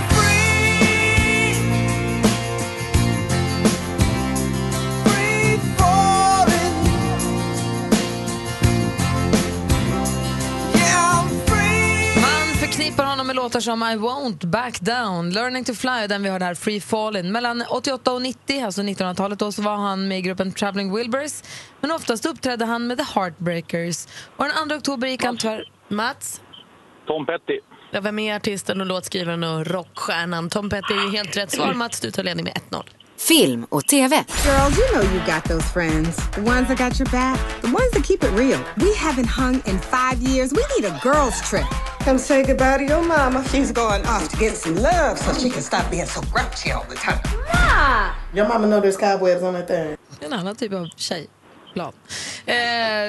låtar som I won't back down, Learning to fly, den vi hörde här, Free Fallin'. Mellan 88 och 90, alltså 1900-talet, då, så var han med i gruppen Traveling Wilburys. Men oftast uppträdde han med The Heartbreakers. Och den 2 oktober gick han tyvärr... Mats? Tom Petty. Ja, vem är artisten och låtskrivaren och rockstjärnan? Tom Petty är helt rätt svar. Mats, du tar ledning med 1-0. Film och TV. Girls, you know you got those friends. The ones that got your back. The ones that keep it real. We haven't hung in five years. We need a girls trip. Come say goodbye to your mama. She's going off to get some love so she can stop being so grouchy all the time. Ma! Your mama know there's cobwebs on that thing. En annan typ av tjej. Plan. Eh,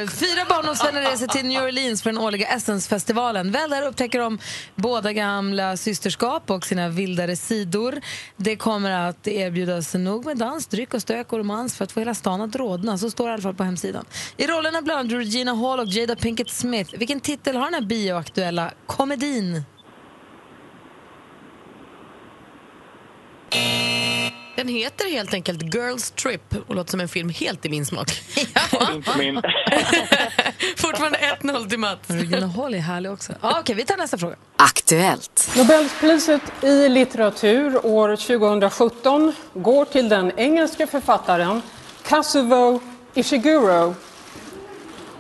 fyra barndomsvänner reser till New Orleans för den årliga Essence-festivalen. Väl där upptäcker de båda gamla systerskap och sina vildare sidor. Det kommer att erbjudas nog med dans, dryck och stök och romans för att få hela stan att rodna. Så står det i alla fall på hemsidan. I rollerna bland annat Regina Hall och Jada Pinkett Smith. Vilken titel har den här bioaktuella komedin? Den heter helt enkelt Girls Trip och låter som en film helt i min smak. Inte min. Fortfarande 1-0 till Mats. Regina Hall är härlig också. Ah, Okej, vi tar nästa fråga. Aktuellt. Nobelpriset i litteratur år 2017 går till den engelska författaren Kazuo Ishiguro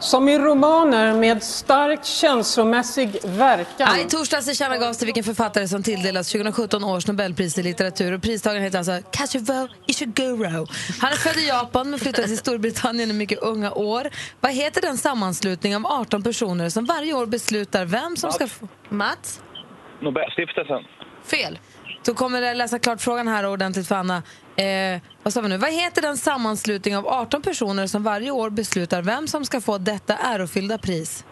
som i romaner med starkt känslomässig verkan Ja, I torsdags tillkännagavs det vilken författare som tilldelas 2017 års Nobelpris i litteratur. Och pristagaren heter alltså Kazuo Ishiguro. Han är född i Japan men flyttade till Storbritannien i mycket unga år. Vad heter den sammanslutning av 18 personer som varje år beslutar vem som ska få... Mats? Nobelstiftelsen. Fel. Så kommer jag läsa klart frågan här ordentligt för Anna. Eh, vad sa vi nu? Vad heter den sammanslutning av 18 personer som varje år beslutar vem som ska få detta ärofyllda pris?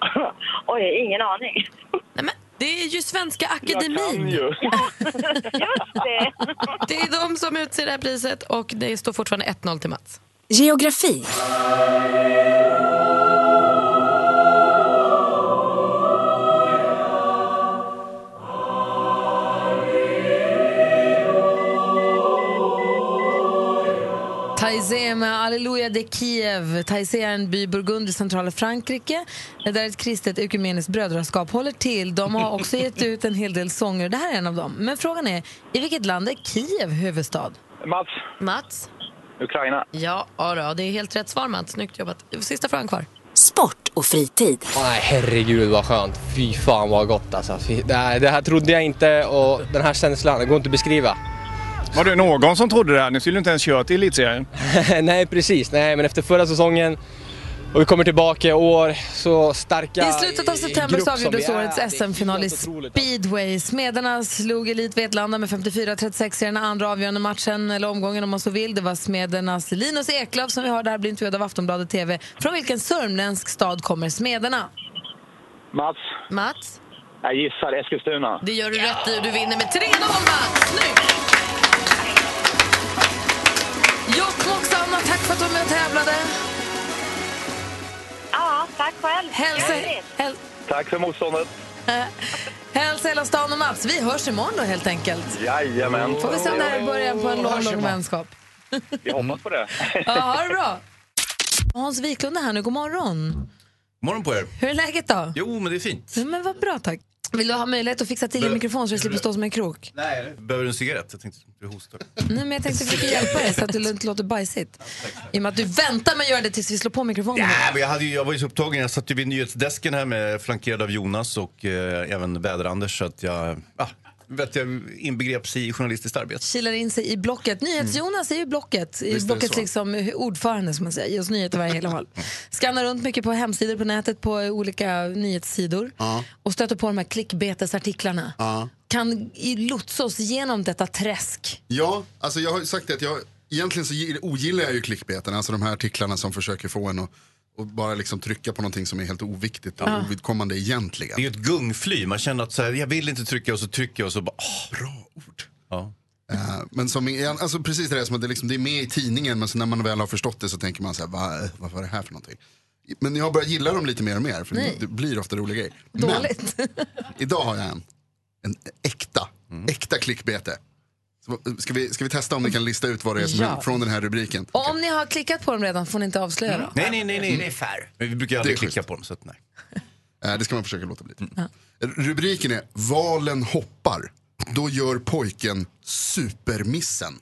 Oj, ingen aning. Nej, men det är ju Svenska Jag kan Akademin. ju. Just det. Det är de som utser det här priset och det står fortfarande 1-0 till Mats. Geografi. Taizé med Alleluja de Kiev. Taizé är en by i Burgund i centrala Frankrike där ett kristet ekumeniskt brödraskap håller till. De har också gett ut en hel del sånger. Det här är en av dem. Men frågan är, i vilket land är Kiev huvudstad? Mats, Mats? Ukraina. Ja, ja det är helt rätt svar Mats. Snyggt jobbat. Sista frågan kvar. Sport och fritid. Nej, herregud vad skönt. Fy fan vad gott alltså. Fy, det, här, det här trodde jag inte och den här känslan, det går inte att beskriva. Var det någon som trodde det här? Ni skulle inte ens köra till elitserien. Nej, precis. Nej, men efter förra säsongen och vi kommer tillbaka i år så starka I slutet av september så avgjordes årets SM-final i otroligt. speedway. Smederna slog Elit Vetlanda med 54-36 i den andra avgörande matchen, eller omgången om man så vill. Det var Smedernas Linus Eklöf som vi hörde här bli intervjuad av Aftonbladet TV. Från vilken sörmländsk stad kommer Smederna? Mats, Mats? jag gissar Eskilstuna. Det gör du rätt i och du vinner med 3-0 Mats. Snyggt! Jokkmokks Anna, tack för att du var med och tävlade. Ja, tack själv. Hälsa, häl, Tack för motståndet. hälsa hela stan och Mats. Vi hörs imorgon då helt enkelt. Jajamän. Får vi se om det här är början på en lång, lång vänskap. Vi hoppas på det. Ja, ha det bra. Hans Wiklund är här nu. God morgon. Morgon på er. Hur är läget då? Jo, men det är fint. Ja, Men vad bra, tack. Vill du ha möjlighet att fixa till din mikrofon så du slipper stå som en krok? Nej. Behöver du en cigarett? Jag tänkte du hostar. Nej, men jag tänkte försöka hjälpa dig så att du inte låter bajsigt. I och med att du väntar med att göra det tills vi slår på mikrofonen. Nej, men jag, hade ju, jag var ju så upptagen. Jag satt ju vid nyhetsdesken här med flankerad av Jonas och eh, även Väder-Anders. Så att jag, ah, vet jag inbegreps i journalistiskt arbete. Kilar in sig i Blocket. NyhetsJonas är ju Blocket. I Visst är Blockets liksom ordförande som man säger. Ge oss nyheter varje hela håll. Skannar runt mycket på hemsidor på nätet på olika nyhetssidor. Ja. Och stöter på de här klickbetesartiklarna. Ja. Kan i- lotsa oss igenom detta träsk. Ja, alltså jag har ju sagt det att jag, egentligen så gi- ogillar jag ju klickbeten, alltså de här artiklarna som försöker få en att och bara liksom trycka på någonting som är helt oviktigt och Ja. ovidkommande egentligen. Det är ju ett gungfly. Man känner att så här, jag vill inte trycka och så trycker jag och så bara... åh. Bra ord. Ja. Eh, men som är, alltså precis det där som att det, liksom, det är med i tidningen men så när man väl har förstått det så tänker man så här, Va, vad var det här för någonting? Men jag har börjat gilla dem lite mer och mer för Nej. det blir ofta roliga grejer. Dåligt. Men idag har jag en, en äkta, Mm. äkta klickbete. Så, Ska vi, ska vi testa om ni kan lista ut vad det är som Ja. är från den här rubriken? Och om ni har klickat på dem redan får ni inte avslöja då. Nej, nej, nej. nej. Det är fair. Men vi brukar aldrig schysst. klicka på dem. Så att, nej. Eh, Det ska man försöka låta bli. Rubriken är Valen hoppar. Då gör pojken supermissen.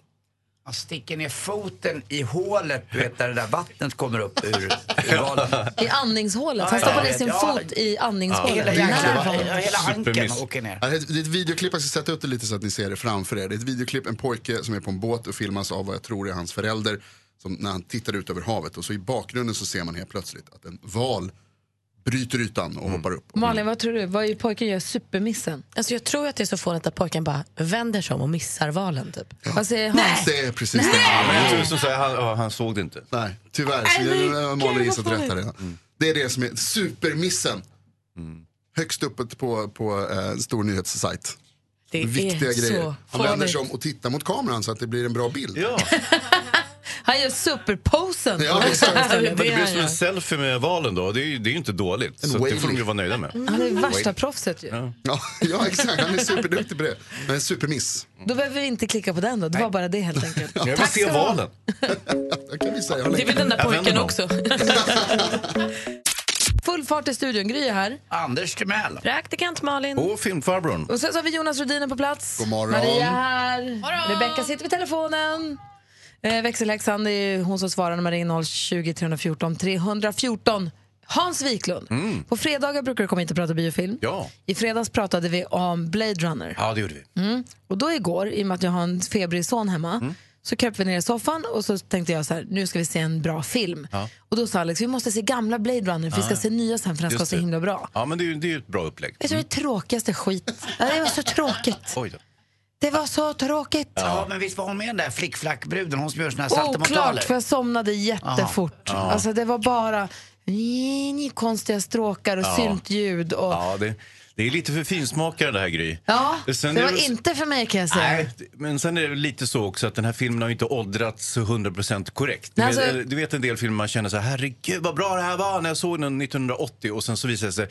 Man sticker ner foten i hålet, du vet där det där vattnet kommer upp ur, ur valen. I andningshålet. Han ner sin ja. fot i andningshålet. Hela jäkla- ja, hela Supermiss. åker ner. Ja, det är ett videoklipp, jag ska sätta upp det lite så att ni ser det framför er. Det är ett videoklipp, en pojke som är på en båt och filmas av vad jag tror är hans förälder. Som när han tittar ut över havet och så i bakgrunden så ser man helt plötsligt att en val bryter ytan och hoppar upp. Malin, vad tror du? Vad är pojken gör supermissen? Alltså jag tror att det är så fånigt att pojken bara vänder sig om och missar valen. Typ. Vad säger Hans? Det är precis det. Ja, men jag tror som säger, han, ja, han såg det inte. Nej, tyvärr. Så Nej, jag Malin gissat rätt här redan. Det är det som är supermissen. Högst uppe på, på eh, stor nyhetssajt. Det är Viktiga så grejer. Han vänder sig om och tittar mot kameran så att det blir en bra bild. Ja, Han gör superposen. Ja, det blir som en selfie med valen då. Det är ju, det är ju inte dåligt. En Så det får de wavy. ju vara nöjda med. Han är värsta proffset ju. Ja. Ja, ja, exakt. Han är superduktig på det. Men en supermiss. Då behöver vi inte klicka på den då. Det var bara det helt enkelt. Jag vill Tack se valen. Det kan vi säga. Det är väl den där pojken också. Full fart i studion. Gry är här. Anders Timell. Praktikant Malin. Och filmfarbrorn. Och sen så har vi Jonas Rhodiner på plats. God morgon. Maria här. Rebecka sitter vid telefonen. Eh, växelhäxan, det är hon som svarar när man ringer 020 314 314. Hans Wiklund. På fredagar brukar du komma hit och prata biofilm. Mm. Ja. I fredags pratade vi om Blade Runner. ja, det gjorde vi. Mm. Och då igår, i och med att jag har en febrig son hemma, Mm. så kröp vi ner i soffan och så tänkte jag så här, nu ska vi se en bra film. Ja. Och då sa Alex, vi måste se gamla Blade Runner, för vi ska se nya sen för den ska vara så det. himla bra. Ja, men det är ju det är ett bra upplägg. Tror det är tråkigaste skit. Det var så tråkigt. Oj då. Det var så tråkigt. Ja, men visst var hon med den där flickflackbruden, hon som gör såna här saltomortaler? Oklart, för jag somnade jättefort. Alltså det var bara ni, ni, konstiga stråkar och Ja. syntljud. Och. Ja, det, det är lite för finsmakare det här Gry. Sen det var väl- inte för mig kan jag säga. Nej, men sen är det lite så också att den här filmen har inte åldrats 100% korrekt. Du, vet, alltså- du vet en del filmer man känner så här, herregud vad bra det här var när jag såg den 1980 och sen så visar det sig,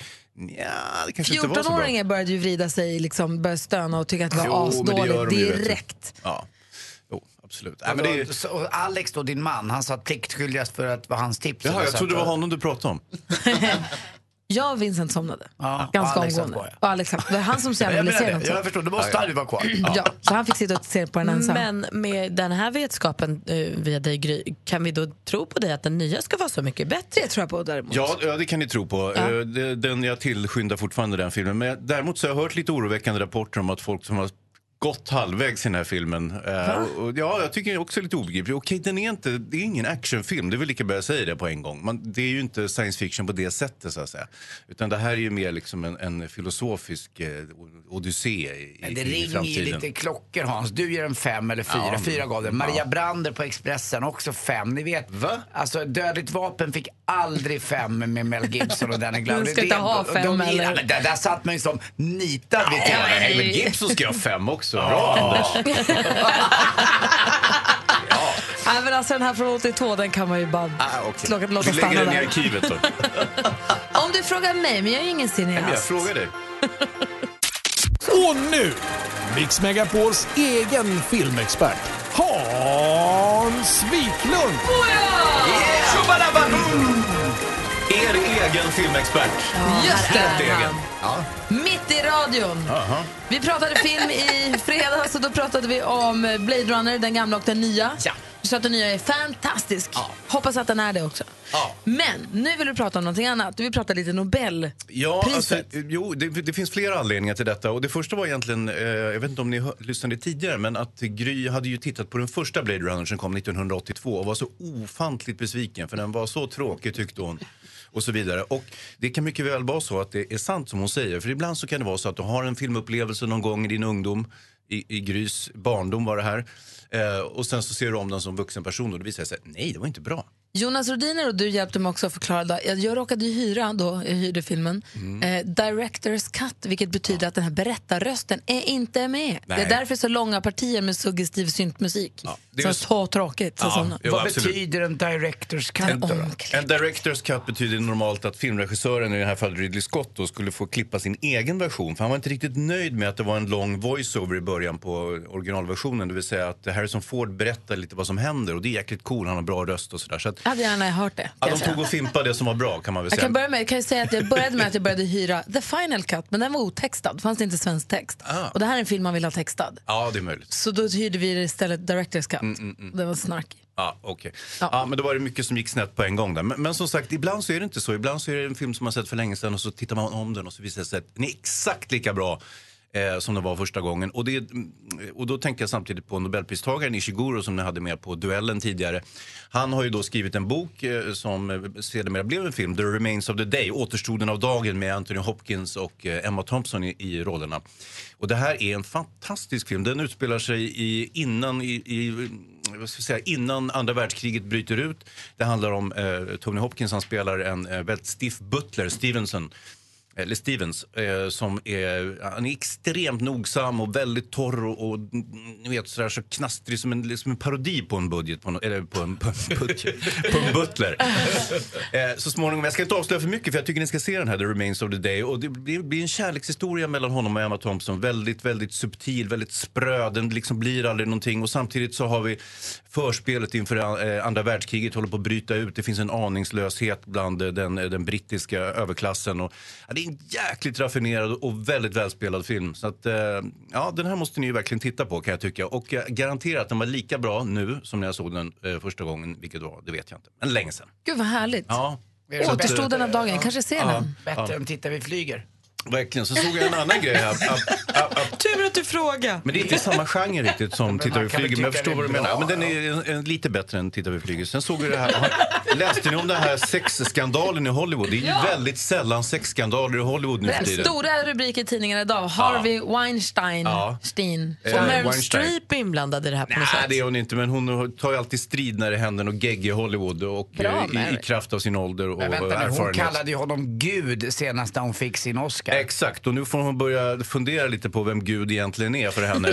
ja det kanske inte var så bra. 14-åringar började ju vrida sig, liksom, började stöna och tycka att det var det asdåligt direkt. Ja, jo, absolut. Nej, men det är, Så- och Alex då, din man, han sa pliktskyldigast för att vara hans tips. jaha, jag trodde det var honom du pratade om. Jag och Vincent somnade. Ja, Ganska och omgående. Och Alex Det var han som så gärna Jag ville se den jag förstår, då måste han ju vara kvar. Ja, så han fick sitta och se på den ensam. Men med den här vetskapen eh, via dig Gry, kan vi då tro på dig att den nya ska vara så mycket bättre? Det tror jag på däremot. Ja, ja, det kan ni tro på. Eh, det- Den, jag tillskyndar fortfarande den filmen. Men däremot så har jag hört lite oroväckande rapporter om att folk som har gått halvvägs i den här filmen. eh, och, ja, jag tycker det är också lite obegripligt. Okej, den är inte, det är ingen actionfilm, det är väl lika bra jag säger det på en gång. Man, det är ju inte science fiction på det sättet så att säga. Utan det här är ju mer liksom en, en filosofisk eh, odyssé i, Men det i, i ringer ju framtiden. lite klockor Hans. Du ger en fem eller fyra. Ja, fyra gav den. Maria ja. Brander på Expressen också fem. Ni vet, Va? alltså Dödligt vapen fick aldrig fem med Mel Gibson och Danny Glover. Du ska inte ha de- fem, de, eller? Ja, men där, där satt man ju som nitad vid Ja, tvn. Mel Gibson ska ha fem också. Bra Anders. Nej, men alltså, den här från 82 den kan man ju bara Ah, okej. låta, låta Vi stanna lägger den i där. arkivet då. Om du frågar mig, men jag är ju ingen Nej, men jag cineast. frågar dig. Och nu, Mix Megapols egen filmexpert, Hans Wiklund! Er egen filmexpert. Just det! Egen. Mitt i radion. Aha. Vi pratade film i fredags och då pratade vi om Blade Runner, den gamla och den nya. Ja. Du sa att den nya är fantastisk. Hoppas att den är det också. Ja. Men nu vill du prata om någonting annat. Du vill prata lite Nobelpriset. Ja, alltså, jo, det, det finns flera anledningar till detta. Och det första var egentligen, eh, jag vet inte om ni hör, lyssnade tidigare, men att Gry hade ju tittat på den första Blade Runner som kom 1982 och var så ofantligt besviken för den var så tråkig tyckte hon. Och så vidare. Och det kan mycket väl vara så att det är sant som hon säger. För ibland så kan det vara så att du har en filmupplevelse någon gång i din ungdom, i, i Grys barndom var det här. Eh, och sen så ser du om den som vuxen person och det visar sig att nej, det var inte bra. Jonas Rodiner och du hjälpte mig också att förklara. Då. Jag råkade ju hyra, då, jag hyrde filmen, Mm. eh, Directors Cut, vilket betyder att den här berättarrösten är inte med. Det Nej. är därför så långa partier med suggestiv syntmusik. det är så, så tråkigt. Så Ja, jo, Vad absolut. betyder en director's cut då? En director's cut betyder normalt att filmregissören, i det här fallet Ridley Scott, då, skulle få klippa sin egen version. För han var inte riktigt nöjd med att det var en lång voiceover i början på originalversionen. Det vill säga att Harrison Ford berättar lite vad som händer och det är jäkligt cool, han har bra röst och sådär. Så att, Jag hade gärna hört det. ja, de jag tog och fimpade det som var bra kan man väl Jag säga. kan, börja med, kan jag säga att jag började med att jag började hyra The Final Cut, men den var otextad. Det fanns inte svensk text. Ah. Och det här är en film man vill ha textad. Ja, det är möjligt. Så då hyrde vi istället Directors Cut. Mm, Den var snarkig. Ja, okej. Ja. men då var det mycket som gick snett på en gång där. Men, men som sagt, ibland så är det inte så. Ibland så är det en film som man sett för länge sedan och så tittar man om den och så visar det sig att den är exakt lika bra Eh, som det var första gången. Och, det, mm, och då tänker jag samtidigt på Nobelpristagaren Ishiguro som ni hade med på duellen tidigare. Han har ju då skrivit en bok eh, som eh, sedermera blev en film, The Remains of the Day, Återstoden av dagen med Anthony Hopkins och eh, Emma Thompson i, i rollerna. Och det här är en fantastisk film. Den utspelar sig i, innan, i, i, mm, vad ska jag säga, innan andra världskriget bryter ut. Det handlar om eh, Tony Hopkins, han spelar en eh, väldigt stiff butler, Stevenson eller Stevens, eh, som är, han är extremt nogsam och väldigt torr och, och ni vet, sådär, så knastrig som en, som en parodi på en budget, på en, eller på en, på en, budget, på en butler. eh, så småningom, jag ska inte avslöja för mycket för jag tycker ni ska se den här The Remains of the Day. Och det blir, blir en kärlekshistoria mellan honom och Emma Thompson. Väldigt, väldigt subtil, väldigt spröd. Den liksom blir aldrig någonting. Och samtidigt så har vi förspelet inför eh, andra världskriget håller på att bryta ut. Det finns en aningslöshet bland den, den brittiska överklassen. Och, ja, det är en jäkligt raffinerad och väldigt välspelad film. Så att, eh, ja, den här måste ni ju verkligen titta på kan jag tycka. Och jag garanterar att den var lika bra nu som när jag såg den eh, första gången. Vilket var, det vet jag inte. Men länge sedan. Gud vad härligt. Ja. Återstoden av dagen, kanske ser Ja. den. Bättre Ja. än Titta vi flyger. Verkligen. Så såg jag en annan grej här. Tur att du frågar. men det är inte samma genre riktigt som Tittar vi flyger. Men jag förstår vad du menar. bra, Men den är en, en, lite bättre än Tittar vi flyger. Sen såg vi det här. Läste ni om den här sexskandalen i Hollywood? Det är ju Ja. väldigt sällan sexskandaler i Hollywood nu för tiden. Stora rubriker i tidningarna idag. Harvey Weinstein. Ja. Stein. Eh, Så Meryl Weinstein. Streep är inblandad i det här på något Nej, sätt. det är hon inte. Men hon tar ju alltid strid när det händer något gegg i Hollywood. Och Bra, eh, i, i kraft av sin ålder och Men vänta nu, hon erfarenhet. kallade ju honom Gud senast när hon fick sin Oscar. Exakt, och nu får hon börja fundera lite på vem Gud egentligen är för henne.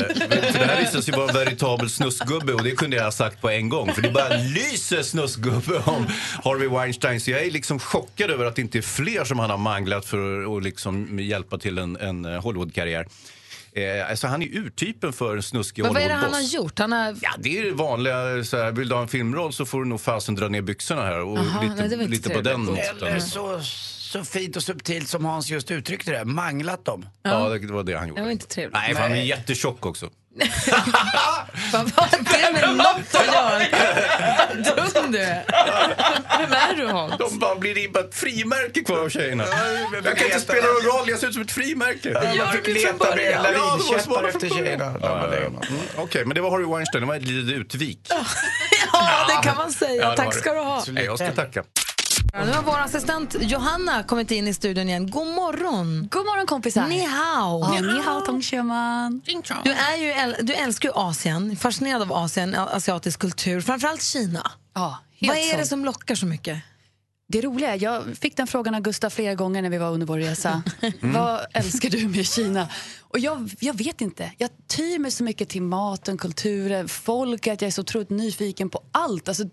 för det här visar sig vara en veritabel snusgubbe och det kunde jag ha sagt på en gång. För det bara lyser snusgubbe om Harvey Weinstein. Så jag är liksom chockad över att det inte är fler som han har manglat för att liksom hjälpa till en, en Hollywood-karriär. Eh, alltså han är urtypen för en snuskig Men vad är det han har gjort? Han har... Ja, det är det vanliga. Så här, vill du ha en filmroll så får du nog fasen dra ner byxorna här. Och Aha, lite, nej, lite på den. Eller så, så fint och subtilt som Hans just uttryckte det, manglat dem. Ja, det, det var det han gjorde. Det var inte trevligt. Nej, för han är jättetjock också. Vad har det med något att göra? Vad dum du är. Vem är du Hans? De bara blir ett frimärke kvar av tjejerna. Jag kan inte spela någon roll, jag ser ut som ett frimärke. Ja, man fick leta med lavinkäppar efter tjejerna. Mm, Okej, men det var Harry Weinstein, det var ett litet utvik. Ja, det kan man säga. Tack ska du ha. Nej, jag ska tacka. Nu har vår assistent Johanna kommit in i studion igen. God morgon! God morgon kompisar! Ni hao! Ja, ni hao, tongshirman. Du, är ju, äl- du älskar ju Asien, fascinerad av Asien, asiatisk kultur, framförallt Kina. Ja, helt Vad är det sånt. som lockar så mycket? Det roliga, är, jag fick den frågan av Gustav flera gånger när vi var under vår resa. Vad älskar du med Kina? Och jag, jag vet inte. Jag tyr mig så mycket till maten, kulturen, folket. Jag är så otroligt nyfiken på allt. Alltså,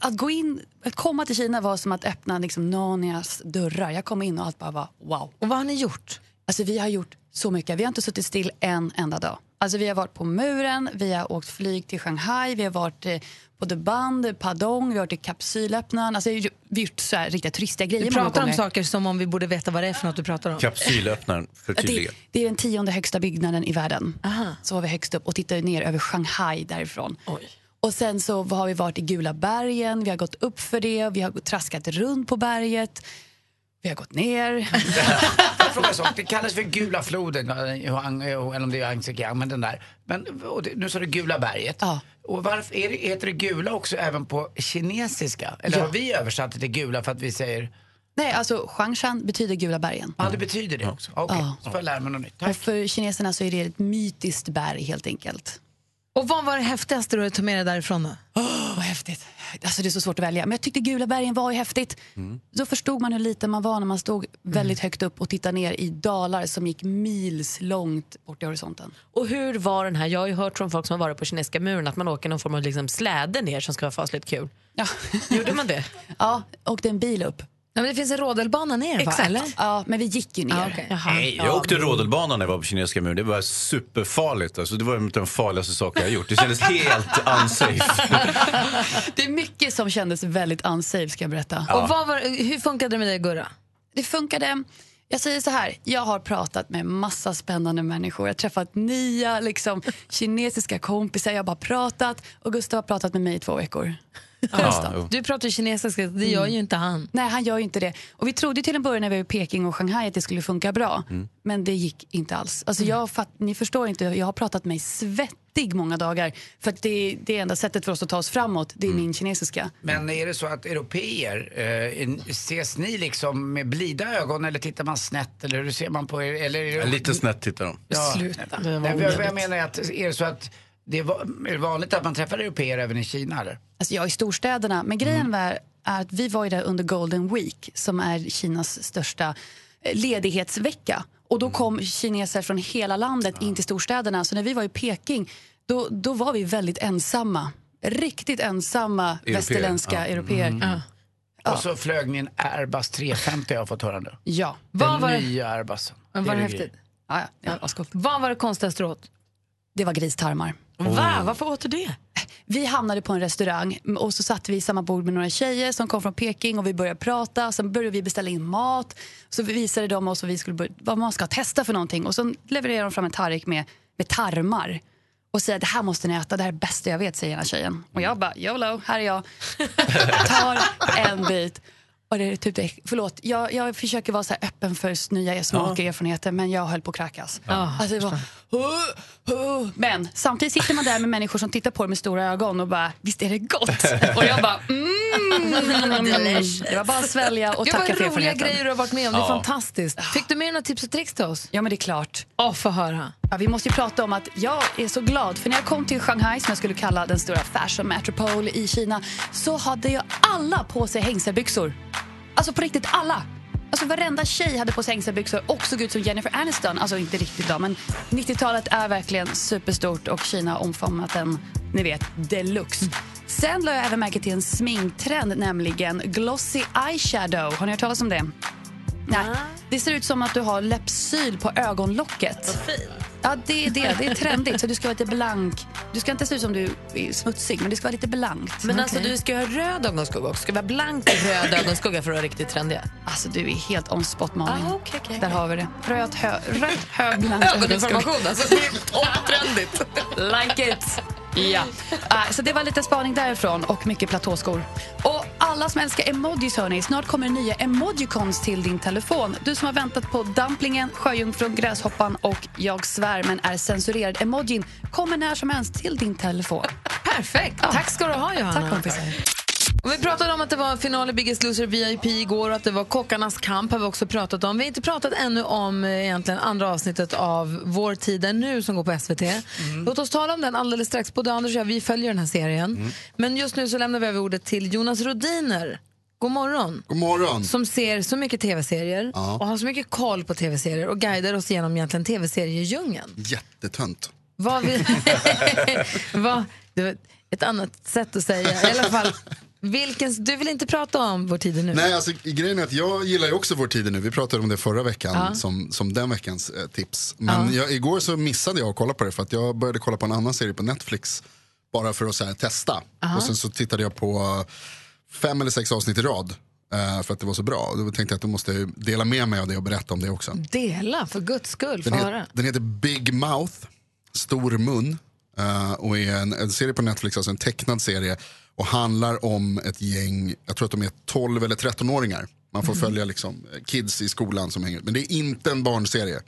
att, gå in, att komma till Kina var som att öppna liksom Narnias dörrar. Jag kom in och allt bara var wow. Och vad har ni gjort? Alltså, vi har gjort så mycket. Vi har inte suttit still en enda dag. Alltså, vi har varit på muren, vi har åkt flyg till Shanghai, vi har varit eh, på The Bund, Padong, vi har varit i kapsylöppnaren. Alltså, vi har gjort så här riktiga turistiga grejer Du pratar om saker som om vi borde veta vad det är för något du pratar om. Kapsylöppnaren, Det, förtydliga. det är den tionde högsta byggnaden i världen. Så var vi högst upp och tittade ner över Shanghai därifrån. Och sen så har vi varit i Gula bergen, vi har gått upp för det, vi har traskat runt på berget, vi har gått ner. Det kallas för Gula floden, eh, eller om det är Yangtze men den där. Men det, nu sa du Gula berget. Och varför det, heter det Gula också även på kinesiska? Eller Ja. har vi översatt det till Gula för att vi säger... Nej, alltså Huangshan betyder Gula bergen. Ja, det betyder det också. Okej, Ja. så får jag lära mig något nytt. Och för kineserna så är det ett mytiskt berg helt enkelt. Och vad var det häftigaste du tog med dig därifrån då? vad häftigt. Alltså det är så svårt att välja. Men jag tyckte Gula bergen var ju häftigt. Då förstod man hur liten man var när man stod väldigt högt upp och tittade ner i dalar som gick mils långt bort i horisonten. Och hur var den här? Jag har ju hört från folk som har varit på kinesiska muren att man åker någon form av liksom släde ner som ska vara fasligt kul. Ja. Gjorde man det? Ja, åkte en bil upp. Ja, men det finns en rodelbana ner, va? Exakt. Eller? Ja, men vi gick ju ner. Ja, okej. Jaha. Nej, jag åkte rodelbanan när jag var på kinesiska muren. Det var superfarligt. Alltså, det var en av de farligaste saker jag gjort. Det kändes helt unsafe. Det är mycket som kändes väldigt unsafe ska jag berätta. Och vad var, hur funkade det med dig, Gurra? Det funkade. Jag säger så här, jag har pratat med massa spännande människor. Jag har träffat nya liksom, kinesiska kompisar. Jag har bara pratat och Gustav har pratat med mig i två veckor. Ja, du pratar kinesiska, det gör ju inte han. Nej, han gör ju inte det. Och vi trodde till en början när vi var i Peking och Shanghai att det skulle funka bra. Mm. Men det gick inte alls. Alltså jag fatt, ni förstår inte, jag har pratat mig svettig många dagar. För att det, det enda sättet för oss att ta oss framåt, det är Mm. min kinesiska. Men är det så att europeer, eh, ses ni liksom med blida ögon eller tittar man snett eller hur ser man på er? Eller är det... Lite snett tittar de. Ja. Sluta. Nej, jag menar att är det så att det är, va- är det vanligt att man träffar europeer även i Kina eller? Alltså är i storstäderna, men grejen var är att vi var ju där under Golden Week som är Kinas största eh, ledighetsvecka. Och då kom kineser från hela landet in till storstäderna. Så när vi var i Peking, då, då var vi väldigt ensamma. Riktigt ensamma Europeer, västerländska ja. europeer. Mm. Och så flög ni en Airbus 350 har jag fått höra nu. Ja. Vad Den var nya Airbusen. Men var det häftigt? Ja, ja, ja. Vad var det konstigaste du åt? Det var gristarmar. Va? Varför åt du det? Vi hamnade på en restaurang och så satt vi i samma bord med några tjejer som kom från Peking och vi började prata. Sen började vi beställa in mat. Så visade de oss vad, vi skulle börja, vad man ska testa för någonting. Och så levererade de fram en tallrik med, med tarmar. Och säger det här måste ni äta, det här är det bästa jag vet, säger ena tjejen. Och jag bara, YOLO, här är jag. Tar en bit. Och det är typ det, förlåt, jag, jag försöker vara så öppen för nya smaker och erfarenheter men jag höll på att kräkas. Ja. Alltså. Men samtidigt sitter man där med människor som tittar på det med stora ögon och bara, visst är det gott? Och jag bara, mm. Det var bara att svälja och tacka vad för roliga erfarenheten. grejer du har varit med om. Det är fantastiskt. Fick du med några tips och tricks till oss? Ja, men det är klart. Åh, få höra. Ja, vi måste ju prata om att jag är så glad, för när jag kom till Shanghai, som jag skulle kalla den stora fashion metropole i Kina, så hade jag alla på sig hängselbyxor. Alltså på riktigt alla. Alltså varenda tjej hade på sig hängselbyxor och såg ut som Jennifer Aniston. Alltså inte riktigt då, men 90-talet är verkligen superstort och Kina har omfamnat den, ni vet, deluxe. Sen la jag även märke till en sminktrend, nämligen glossy eyeshadow. Har ni hört talas om det? Nej. Det ser ut som att du har läppsyl på ögonlocket. Ja, det är det. Det är trendigt. Så du ska vara lite blank. Du ska inte se ut som du är smutsig, men det ska vara lite blankt. Men alltså Okej. du ska ha röd ögonskugga också. Ska vara blank och röd ögonskugga för att vara riktigt trendig. Alltså du är helt on spot Malin. Ah, okej, okej. Där har vi det. Röd, hö, rött, hög, blank Ögoninformation, alltså topptrendigt. Like it! Ja. Äh, så det var lite spaning därifrån och mycket platåskor. Och alla som älskar emojis hörni, snart kommer nya emojicons till din telefon. Du som har väntat på dumplingen, sjöjungfrun, gräshoppan och jag svär men är censurerad emojin kommer när som helst till din telefon. Perfekt. Tack ska du ha, Johanna. Tack kompisar. Och vi pratade om att det var final i Biggest Loser VIP igår och att det var kockarnas kamp har vi också pratat om. Vi har inte pratat ännu om eh, egentligen andra avsnittet av Vår tid är nu som går på SVT. Låt oss tala om den alldeles strax. Både Anders och jag, vi följer den här serien. Men just nu så lämnar vi över ordet till Jonas Rodiner. God morgon. God morgon. Som ser så mycket tv-serier Ja. och har så mycket koll på tv-serier och guidar oss genom egentligen tv-seriedjungeln. Jättetönt. Vad vi... vad, det var ett annat sätt att säga. I alla fall, vilken, du vill inte prata om Vår tid är nu? Nej, alltså grejen är att jag gillar ju också Vår tid är nu. Vi pratade om det förra veckan Ja. som, som den veckans eh, tips. Men Ja. jag, igår så missade jag att kolla på det för att jag började kolla på en annan serie på Netflix. Bara för att här, testa. Aha. Och sen så tittade jag på fem eller sex avsnitt i rad. eh, för att det var så bra. Och då tänkte jag att då måste jag dela med mig av det och berätta om det också. Dela, för guds skull. Den, het, den heter Big Mouth, Stor mun. eh, och är en, en serie på Netflix, alltså en tecknad serie. Och handlar om ett gäng, jag tror att de är 12 eller 13-åringar. Man får följa liksom, eh, kids i skolan som hänger Men det är inte en barnserie.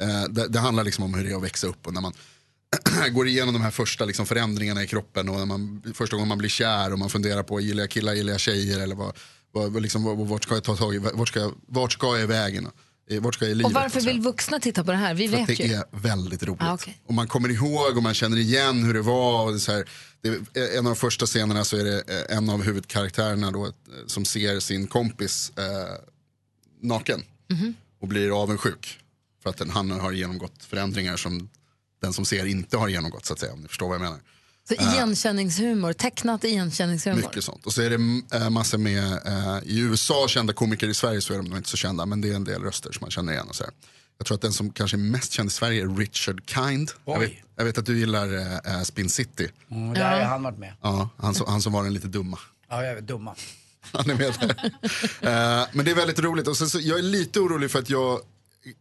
Eh, det, det handlar liksom om hur det är att växa upp och när man går igenom de här första liksom, förändringarna i kroppen. Och när man, första gången man blir kär och man funderar på, gillar jag killar, gillar jag tjejer? Eller vad, vad, liksom, vart ska jag ta tag i, vart ska jag, vart ska jag i vägen? Eh, Vart ska jag i livet? Och varför vill vuxna titta på det här? Vi För att vet det ju. är väldigt roligt. Ah, okej. Och man kommer ihåg och man känner igen hur det var. Och det så här, det är, en av de första scenerna så är det eh, en av huvudkaraktärerna då, eh, som ser sin kompis eh, naken. Mhm. Och blir avundsjuk. För att den, han har genomgått förändringar som den som ser inte har genomgått så att säga. Om ni förstår vad jag menar. Så Eh, igenkänningshumor, tecknat igenkänningshumor. mycket sånt. Och så är det äh, massor med, eh, i USA kända komiker, i Sverige så är de nog inte så kända. Men det är en del röster som man känner igen. Och så här. Jag tror att den som kanske är mest känd i Sverige är Richard Kind. Jag vet, jag vet att du gillar eh, Spin City. Mm, där har han varit med. Ja, han, som, han som var den lite dumma. Ja, jag är dumma. Han är med där. Eh, men det är väldigt roligt. Och sen så, jag är lite orolig för att jag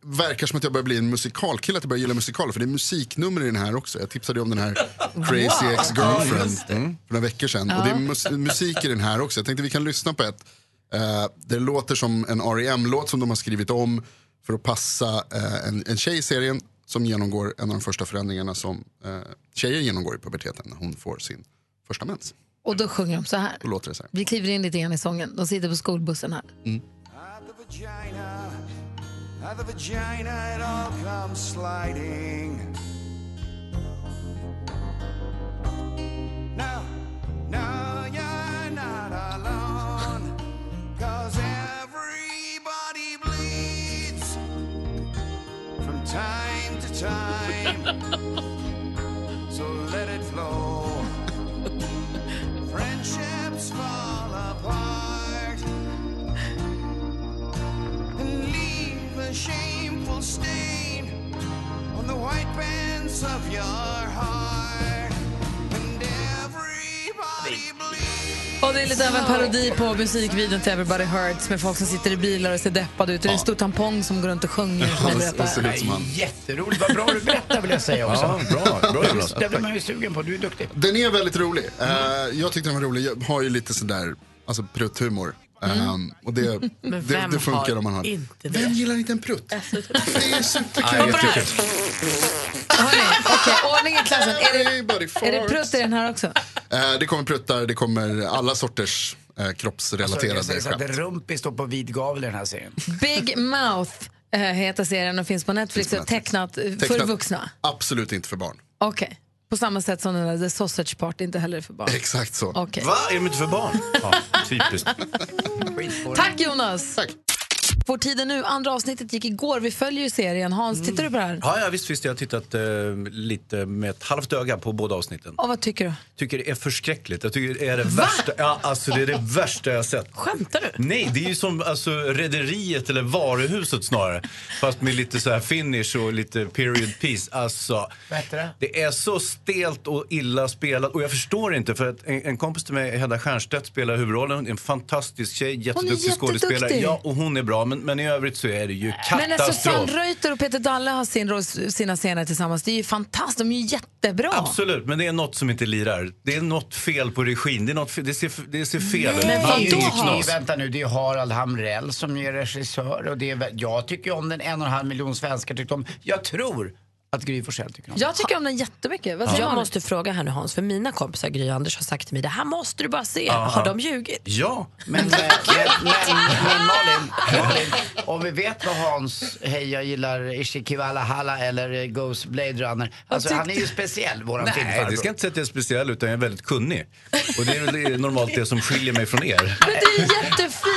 verkar som att jag börjar bli en musikalkille, att jag börjar gilla musikaler. För det är musiknummer i den här också. Jag tipsade ju om den här Crazy Wow. Ex-Girlfriend mm. för några veckor sedan. Ja. Och det är mus musik i den här också. Jag tänkte vi kan lyssna på ett. Eh, det låter som en R.E.M-låt som de har skrivit om för att passa eh, en, en tjej i serien som genomgår en av de första förändringarna som eh, tjejer genomgår i puberteten när hon får sin första mens. Och då sjunger de så här. Då låter det så här. Vi kliver in lite grann i sången. De sitter på skolbussen här. At the vagina, it all comes sliding. No, no, you're not alone. Cause everybody bleeds from time to time. so let it flow. Friendships fall shameful stain on the white pants of your heart. And everybody bleeds. Och det är lite av en parodi på musikvideon till Everybody Hurts med folk som sitter i bilar och ser deppade ut. Och det är en stor tampong som går runt och sjunger. som jag berättar. Nej, Jätteroligt, vad bra du berättar vill jag säga också. Ja, bra. Bra, Jonas. Det blir man ju sugen på, du är duktig. Den är väldigt rolig. Eh, jag tyckte den var rolig. Jag har ju lite sådär, alltså prutthumor. Um, och det, Men det, vem det funkar har om man har inte det? Vem gillar inte en prutt? det är superkul. okej, ordning i klassen. Är det, är det prutt i den här också? Eh, det kommer pruttar, det kommer alla sorters eh, kroppsrelaterade Alltså, skämt. att Rumpis står på vid gavel i den här serien. Big Mouth eh, heter serien och finns på Netflix. Finns på och tecknat, eh, för Tecknat. vuxna. Absolut inte för barn. Okej. På samma sätt som den där The Sausage Party inte heller är för barn. Exakt så. Okej. Va? Är de inte för barn? Ja, typiskt. Tack Jonas! Tack. Vår tid är nu. Andra avsnittet gick igår. Vi följer ju serien. Hans, tittar du på det här? Ja, ja visst, visst. Jag har tittat eh, lite med ett halvt öga på båda avsnitten. Och vad tycker du? tycker det är förskräckligt. Jag tycker det är det värsta. Ja, alltså det är det värsta jag har sett. Skämtar du? Nej, det är ju som alltså, Rederiet eller Varuhuset snarare. Fast med lite så här finish och lite period piece. Alltså, det? det är så stelt och illa spelat. Och jag förstår inte, för att en, en kompis till mig, Hedda Stiernstedt, spelar huvudrollen. En fantastisk tjej, jätteduktig skådespelare. jätteduktig. Ja, och hon är bra. Men, men i övrigt så är det ju Men när Susanne katastrof. Reuter och Peter Dalle har sin, sina scener tillsammans, det är ju fantastiskt. De är ju jättebra. Absolut, men det är något som inte lirar. Det är något fel på regin. Det, är något fel, det, ser, det ser fel ut. Men Det är vad inget då? knas. Vänta nu, det är Harald Hamrell som är regissör och det är, jag tycker om den, en och en halv miljon svenskar tyckte om. Jag tror att Gry Forssell tycker om. Jag tycker om den jättemycket. Vad säger Jag måste fråga här nu Hans, för mina kompisar Gry och Anders har sagt till mig det här måste du bara se. Aha. Har de ljugit? Ja. Men, men, men, men Malin, Malin, om vi vet vad Hans Hej jag gillar Ishikiwala Halla eller Ghost Blade Runner. Alltså han är ju speciell våran Nej, filmfarbror. det ska inte säga att jag är speciell utan jag är väldigt kunnig. Och det är väl normalt det som skiljer mig från er. Men det är jättefint.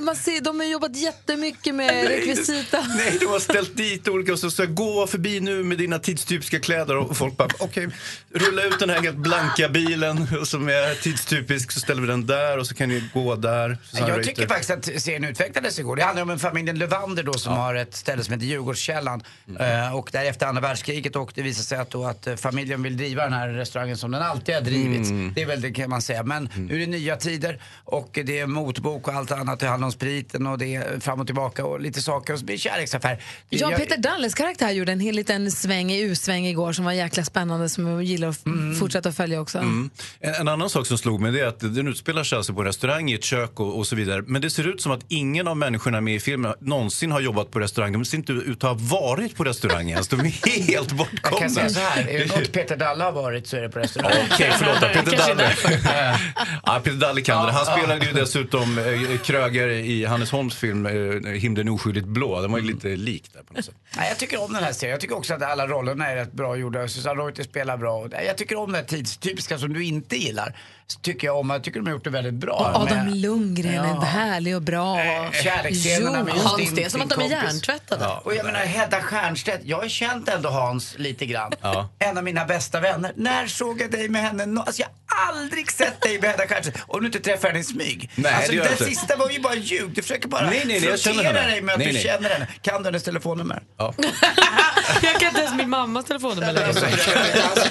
Man ser, de har jobbat jättemycket med rekvisita. Nej, de har ställt dit olika och så jag, gå förbi nu med dina tidstypiska kläder och folk bara okej, rulla ut den här helt blanka bilen som är tidstypisk så ställer vi den där och så kan ni gå där. Susanne Jag Reuter. tycker faktiskt att serien utvecklades igår. Det handlar om en familjen Levander då som har ett ställe som heter Djurgårdskällan. Eh, och där efter andra världskriget och det visar sig att, då att eh, familjen vill driva den här restaurangen som den alltid har drivits. Mm. Det är väl det kan man säga. Men nu är det nya tider och det är motbok och allt annat. Det handlar om spriten och det fram och tillbaka och lite saker och så blir det kärleksaffär. Jag- Peter Dalles karaktär gjorde en hel liten sväng i U-sväng igår som var jäkla spännande som jag gillar att f- fortsätta följa också. Mm. En, en annan sak som slog mig det är att den utspelar sig alltså på restaurang i ett kök och, och så vidare. Men det ser ut som att ingen av människorna med i filmen någonsin har jobbat på restaurang. De ser inte ut att ha varit på restaurang ens. De är helt Jag bortkomna. kan säga så här, är det något Peter Dalle har varit så är det på restaurang. Okej, förlåt. Peter Dalle. ja, Peter Dalle kan det. Han Ja, ja. spelade ju dessutom eh, Kröger i Hannes Holms film eh, Himlen oskyldigt blå. Den var ju lite lik där på något sätt. Nej, jag tycker om den här serien. Jag tycker också att alla rollerna är rätt bra gjorda. Susanne Reuter spelar bra. Jag tycker om det här tidstypiska som du inte gillar. Så tycker jag om. Jag tycker de har gjort det väldigt bra. Och Adam Med- Lundgren är Ja. härlig och bra. Kärleksscenerna med just Hans, din, det är som att de är hjärntvättade. Ja. Och jag menar Hedda Stiernstedt, jag har känt ändå Hans lite grann. Ja. En av mina bästa vänner. När såg jag dig med henne? Alltså jag har aldrig sett dig med Hedda Stiernstedt. Om du inte träffar henne i smyg. Nej, alltså det det inte. sista var ju bara ljug. Du försöker bara Nej, nej, nej, jag känner frottera henne. dig med att Nej, du nej. känner henne. Kan du hennes telefonnummer? Ja. Jag kan inte ens min mammas telefonnummer längre.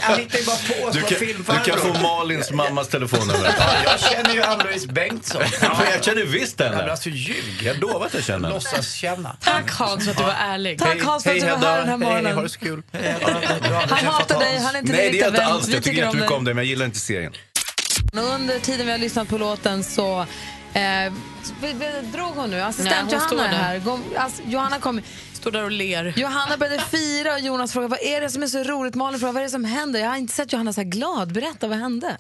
Han hittar ju bara på Du kan, filmfarbror. du kan få Malins mammas telefonnummer. Ja, jag känner ju Ann-Louise Bengtsson. Ja, jag känner visst Ja, men henne. alltså ljug. Jag lovar att jag känner henne. Låtsas känna. Tack Hans för att du var ärlig. Tack Hans för att du var här den här Hej, morgonen. ha det så kul. Han hatar dig, han är inte Nej, det är inte alls. Vi Jag tycker jättemycket om dig, men jag gillar inte serien. Under tiden vi har lyssnat på låten så eh, vi- vi- drog hon nu. Assistent Nej, hon står Johanna är här. Gå- Alltså, Johanna kom, Står där och ler. Johanna började fira och Jonas frågade vad är det som är så roligt. Malin frågade vad är det som händer. Jag har inte sett Johanna så här glad. Berätta, vad hände?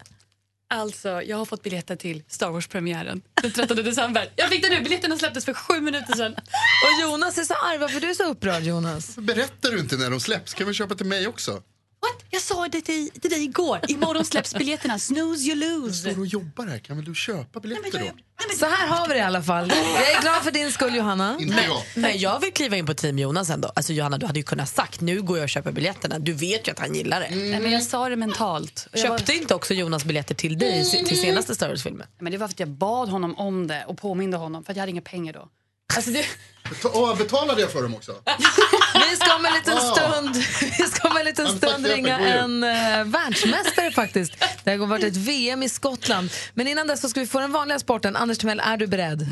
Alltså, jag har fått biljetter till Star Wars-premiären den 13 december. Jag fick det nu, biljetterna släpptes för sju minuter sedan. Och Jonas är så arg. Varför är du så upprörd Jonas? Berättar du inte när de släpps? Kan vi köpa till mig också? What? Jag sa det till, till dig igår. Imorgon släpps biljetterna. Snooze you lose. står och jobbar här. Kan väl du köpa biljetter då? Så här har vi det i alla fall. Jag är glad för din skull Johanna. Inte jag. Nej, jag vill kliva in på team Jonas ändå. Alltså Johanna, du hade ju kunnat sagt nu går jag och köper biljetterna. Du vet ju att han gillar det. Nej, men jag sa det mentalt. Jag Köpte inte också Jonas biljetter till dig se- till senaste Star Wars-filmen? Men det var för att jag bad honom om det och påminde honom för att jag hade inga pengar då. Alltså det, Beta- betalade jag för dem också? Vi ska om en liten stund, vi ska om en liten stund ringa en uh, världsmästare faktiskt. Det har varit ett VM i Skottland. Men innan dess så ska vi få den vanliga sporten. Anders Timell, är du beredd?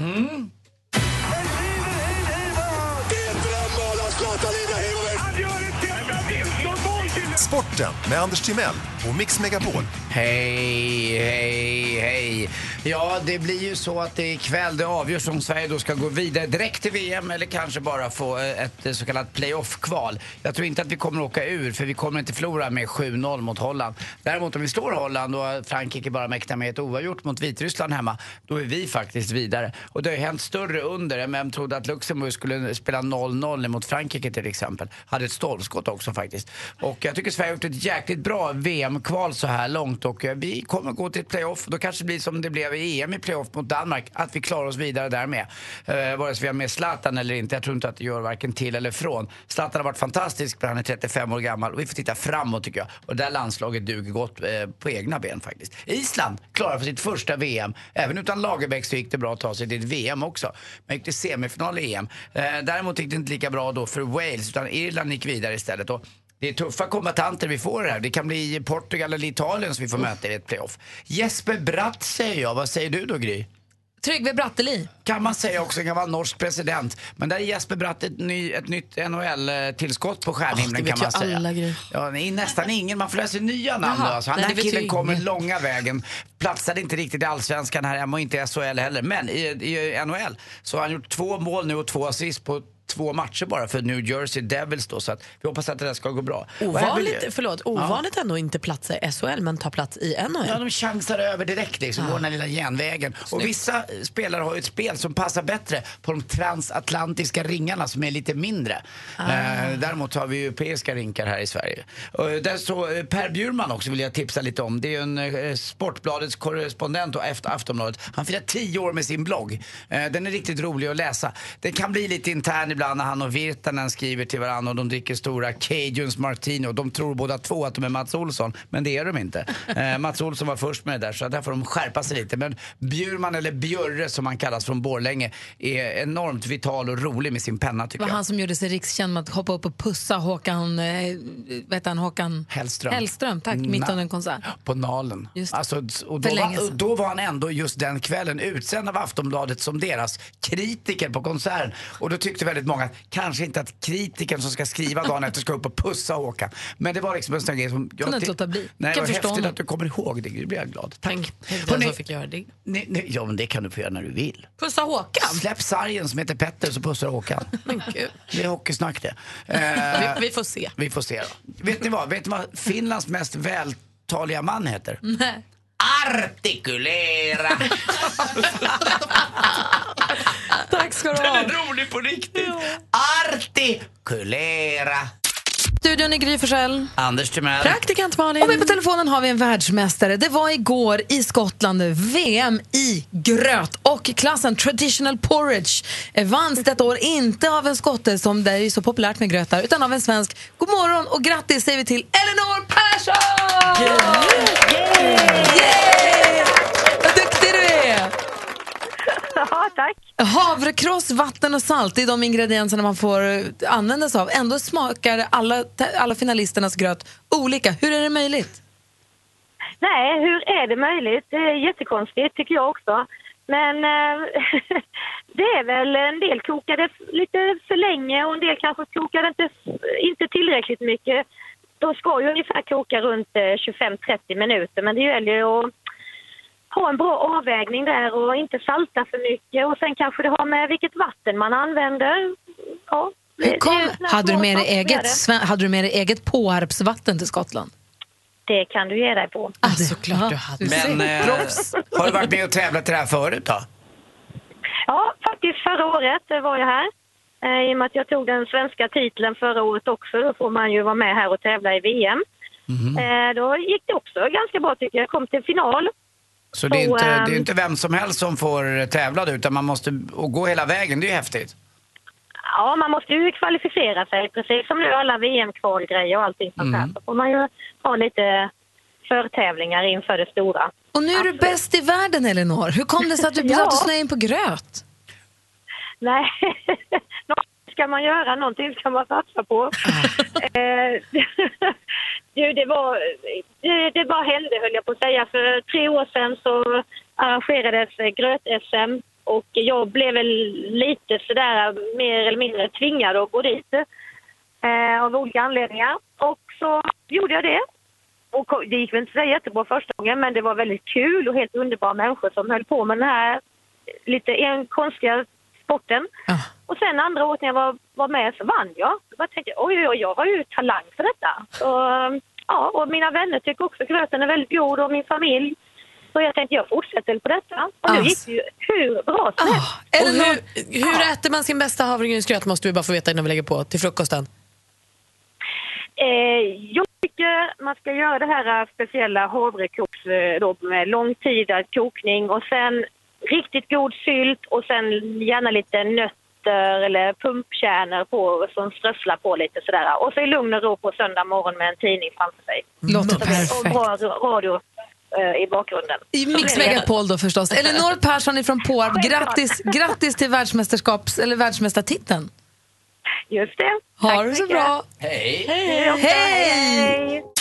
Sporten med Anders Timell och Mix Megapol. Hej, hej, hej. Ja, det blir ju så att det ikväll det avgörs om Sverige då ska gå vidare direkt till VM eller kanske bara få eh, ett eh, så kallat playoff-kval. Jag tror inte att vi kommer åka ur för vi kommer inte förlora med 7-0 mot Holland. Däremot om vi slår Holland och Frankrike bara mäktar med ett oavgjort mot Vitryssland hemma, då är vi faktiskt vidare. Och det har ju hänt större under. Vem trodde att Luxemburg skulle spela 0-0 mot Frankrike till exempel? Hade ett stolpskott också faktiskt. Och jag tycker Sverige har gjort ett jäkligt bra VM-kval så här långt och eh, vi kommer gå till ett playoff. Då kanske det blir som det blev i EM i playoff mot Danmark, att vi klarar oss vidare där med. Eh, vare sig vi har med Zlatan eller inte, jag tror inte att det gör varken till eller från. Zlatan har varit fantastisk, men han är 35 år gammal och vi får titta framåt tycker jag. Och det där landslaget duger gott eh, på egna ben faktiskt. Island klarar för sitt första VM. Även utan Lagerbäck så gick det bra att ta sig till ett VM också. Man gick till semifinal i EM. Eh, däremot gick det inte lika bra då för Wales, utan Irland gick vidare istället. Och det är tuffa kombatanter vi får här. Det kan bli Portugal eller Italien som vi får möta i ett playoff. Jesper Bratt säger jag. Vad säger du då Gry? Trygve Bratteli. Kan man säga också, en gammal norsk president. Men där är Jesper Bratt ett, ny, ett nytt NHL-tillskott på stjärnhimlen det kan man säga. alla grejer. Ja, nästan ingen, man får sig nya namn Jaha, då. Alltså, den här killen kommer långa vägen. Platsade inte riktigt i Allsvenskan här hemma och inte i SHL heller. Men i, i NHL så har han gjort två mål nu och två assist på två matcher bara för New Jersey Devils då. Så att vi hoppas att det där ska gå bra. Ovanligt, förlåt, ovanligt ändå inte platsa i SHL men ta plats i NHL. Ja, de chansar över direkt liksom, går den lilla genvägen. Och vissa eh, spelare har ju ett spel som passar bättre på de transatlantiska ringarna som är lite mindre. Eh, däremot har vi ju europeiska rinkar här i Sverige. Och där så, eh, per Bjurman också vill jag tipsa lite om. Det är ju en eh, Sportbladets korrespondent och efter Aftonbladet. Han firar tio år med sin blogg. Eh, den är riktigt rolig att läsa. Den kan bli lite intern ibland när han och Virtanen skriver till varandra och de dricker stora Cajuns Martini och de tror båda två att de är Mats Olsson, men det är de inte. Eh, Mats Olsson var först med det där så där får de skärpa sig lite. Men Bjurman, eller Björre som han kallas från Borlänge, är enormt vital och rolig med sin penna Det tycker var jag. han som gjorde sig rikskänd med att hoppa upp och pussa Håkan, eh, vet han, Håkan Hellström. Hellström tack, mitt Na- under en konsert. På Nalen. Just det. Alltså, och då, var, då var han ändå just den kvällen utsänd av Aftonbladet som deras kritiker på konserten. Och då tyckte väldigt många att kanske inte att kritikern som ska skriva dagen efter ska upp och pussa Håkan. Men det var liksom en sån grej som... jag Kunde inte låta bli. Nej, Kan förstå häftigt honom. att du kommer ihåg det. Det blir jag glad. Tack. Hörrni, fick göra det. ni, ni, ja, men det kan du få göra när du vill. Pussa Håkan. Släpp sargen som heter Petter så pussar Håkan. Men gud. Det är hockeysnack det. Vi, Eh, vi får se. vi får se då. Vet ni vad? Vet ni vad Finlands mest vältaliga man heter? Nej. Artikulera! Ska du Den ha. är rolig på riktigt. Artikulera. Studion i Gry Forssell. Anders Timell. Praktikant Malin. Och med på telefonen har vi en världsmästare. Det var igår i Skottland VM i gröt och klassen traditional porridge vanns detta år inte av en skotte som det är så populärt med gröt där, utan av en svensk. God morgon och grattis säger vi till Elinor Persson! Yeah! Vad duktig Ja, tack. Havrekross, vatten och salt det är de ingredienserna man får eh, använda sig av. Ändå smakar alla, alla finalisternas gröt olika. Hur är det möjligt? Nej, hur är det möjligt? Det är jättekonstigt tycker jag också. Men eh, det är väl en del kokade lite för länge och en del kanske kokade inte, inte tillräckligt mycket. De ska ju ungefär koka runt eh, 25-30 minuter men det gäller ju att ha en bra avvägning där och inte salta för mycket och sen kanske det har med vilket vatten man använder. Ja, kom, hade, du med dig eget, hade du med dig eget Påarpsvatten till Skottland? Det kan du ge dig på. Ah, såklart du hade. Men eh, har du varit med och tävlat i det här förut då? Ja, faktiskt förra året var jag här. Eh, I och med att jag tog den svenska titeln förra året också, då får man ju vara med här och tävla i VM. Mhm. Eh, Då gick det också ganska bra tycker jag. Jag kom till final. Så det är, inte, ehm, det är inte vem som helst som får tävla utan man måste och gå hela vägen. Det är ju häftigt. Ja, man måste ju kvalificera sig, precis som nu alla VM-kvalgrejer och allting sånt här. Så får man ju ha lite förtävlingar inför det stora. Och nu är du bäst i världen, Elinor. Hur kom det sig att du, Ja. snöade in på gröt? Nej, ska man göra, någonting ska man satsa på. Eh, du, det, var, det, det bara hände, höll jag på att säga. För tre år sedan så arrangerades gröt-SM och jag blev väl lite sådär mer eller mindre tvingad att gå dit eh, av olika anledningar. Och så gjorde jag det. Och det gick väl inte så jättebra första gången men det var väldigt kul och helt underbara människor som höll på med den här lite en konstiga sporten. Och sen andra året när jag var, var med så vann jag. Jag tänkte oj, oj, oj, jag har ju talang för detta. Så, ja, och mina vänner tycker också gröten är väldigt god och min familj. Så jag tänkte jag fortsätter på detta. Och nu gick det ju hur bra som helst. Och hur, hur äter man sin bästa havregrynsgröt måste vi bara få veta innan vi lägger på till frukosten. Eh, jag tycker man ska göra det här speciella havrekoks eh, då med lång tid av kokning och sen riktigt god sylt och sen gärna lite nötter eller pumpkärnor på som strösslar på lite sådär. Och så i lugn och ro på söndag morgon med en tidning framför sig. Låter perfekt. Och bra radio eh, i bakgrunden. I Mix Megapol då förstås. Elinor Persson ifrån Påarp, grattis, grattis till världsmästerskaps, eller världsmästartiteln. Just det. Ha det så bra. Hej! Hej! Hej! Från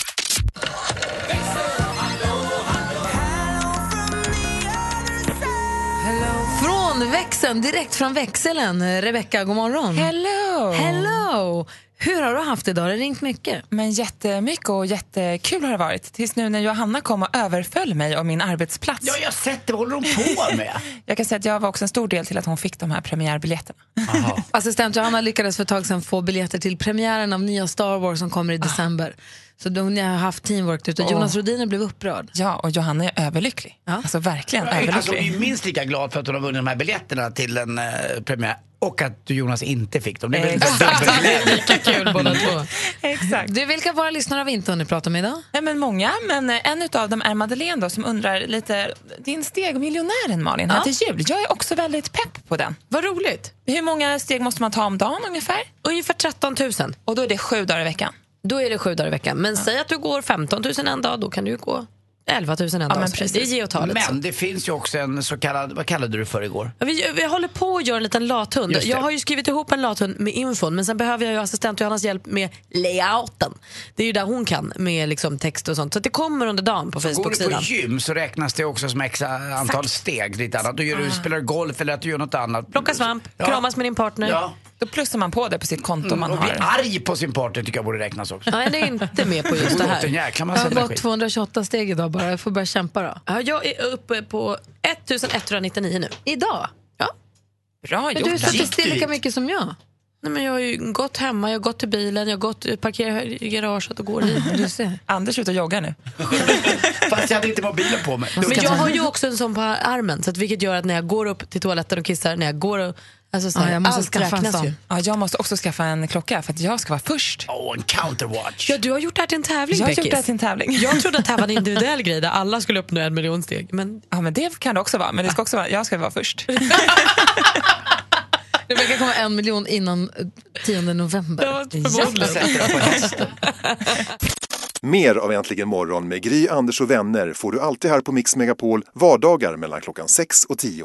växeln, direkt från växeln. Rebecka, god morgon. Hello! Hello! Hur har du haft idag? Har det ringt mycket? Men jättemycket och jättekul har det varit. Tills nu när Johanna kom och överföll mig om min arbetsplats. Ja, jag har sett det. Vad håller hon på med? jag kan säga att jag var också en stor del till att hon fick de här premiärbiljetterna. Assistent Johanna lyckades för ett tag sedan få biljetter till premiären av nya Star Wars som kommer i december. Så de, ni har haft teamwork ute. Jonas. Rodiner blev upprörd. Ja, och Johanna är överlycklig. Alltså verkligen Alltså, hon överlycklig. är minst lika glad för att hon har vunnit de här biljetterna till en eh, premiär och att du Jonas inte fick dem. Det är väl. Lika kul båda två. Exakt. Du, vilka våra lyssnare har vi inte hunnit prata med idag? Nej, men många, men eh, en av dem är Madeleine då, som undrar lite, din stegmiljonären Malin här Ja. till jul. Jag är också väldigt pepp på den. Vad roligt. Hur många steg måste man ta om dagen ungefär? Ungefär 13 000. Och då är det sju dagar i veckan? Då är det sju dagar i veckan. Men säg att du går 15 000 en dag, då kan du gå 11 000 en dag. men Så precis. Det är ge och ta lite så. Men det finns ju också en så kallad, vad kallade du för igår? Ja, Vi, vi håller på att göra en liten lathund. Just det. Jag har ju skrivit ihop en lathund med infon men sen behöver jag ju assistent Johannas hjälp med layouten. Det är ju där hon kan med liksom text och sånt. Så att det kommer under dagen på Går du på Facebook-sidan. gym så räknas det också som x antal steg. Lite annat. Då gör du, spelar du golf eller att du gör något annat. Plocka svamp, Ja. kramas med din partner. Ja. Då plussar man på det på sitt konto man Och bli har. arg på sin partner tycker jag borde räknas också. Nej, det är inte med på just det här. jäkla Jag har gått energi. 228 steg idag bara. Jag får börja kämpa då. Ja, jag är uppe på 1199 nu. Idag? Ja. Bra Men gjort. du har suttit Gick still du lika mycket som jag. Nej, men jag har ju gått hemma, jag har gått till bilen, jag har gått parkerat i garaget och går hit. Du ser. Anders är ute och joggar nu. Fast jag hade inte mobilen på mig. Men jag har ju också en sån på armen, så att vilket gör att när jag går upp till toaletten och kissar, när jag går och... Alltså så här, Ja, jag måste allt skaffa en sån. Ja, jag måste också skaffa en klocka för att jag ska vara först. Åh, en counterwatch. Ja, du har gjort det här till en tävling, Jag har gjort det här till en tävling. Jag trodde att det här var en individuell grej där alla skulle uppnå en miljon steg. Men Ja, men det kan det också vara. Men det ska också vara, jag ska vara först. Det verkar komma en miljon innan eh, 10 november. Mer av Äntligen morgon med Gry, Anders och vänner får du alltid här på Mix Megapol vardagar mellan klockan 6 och 10.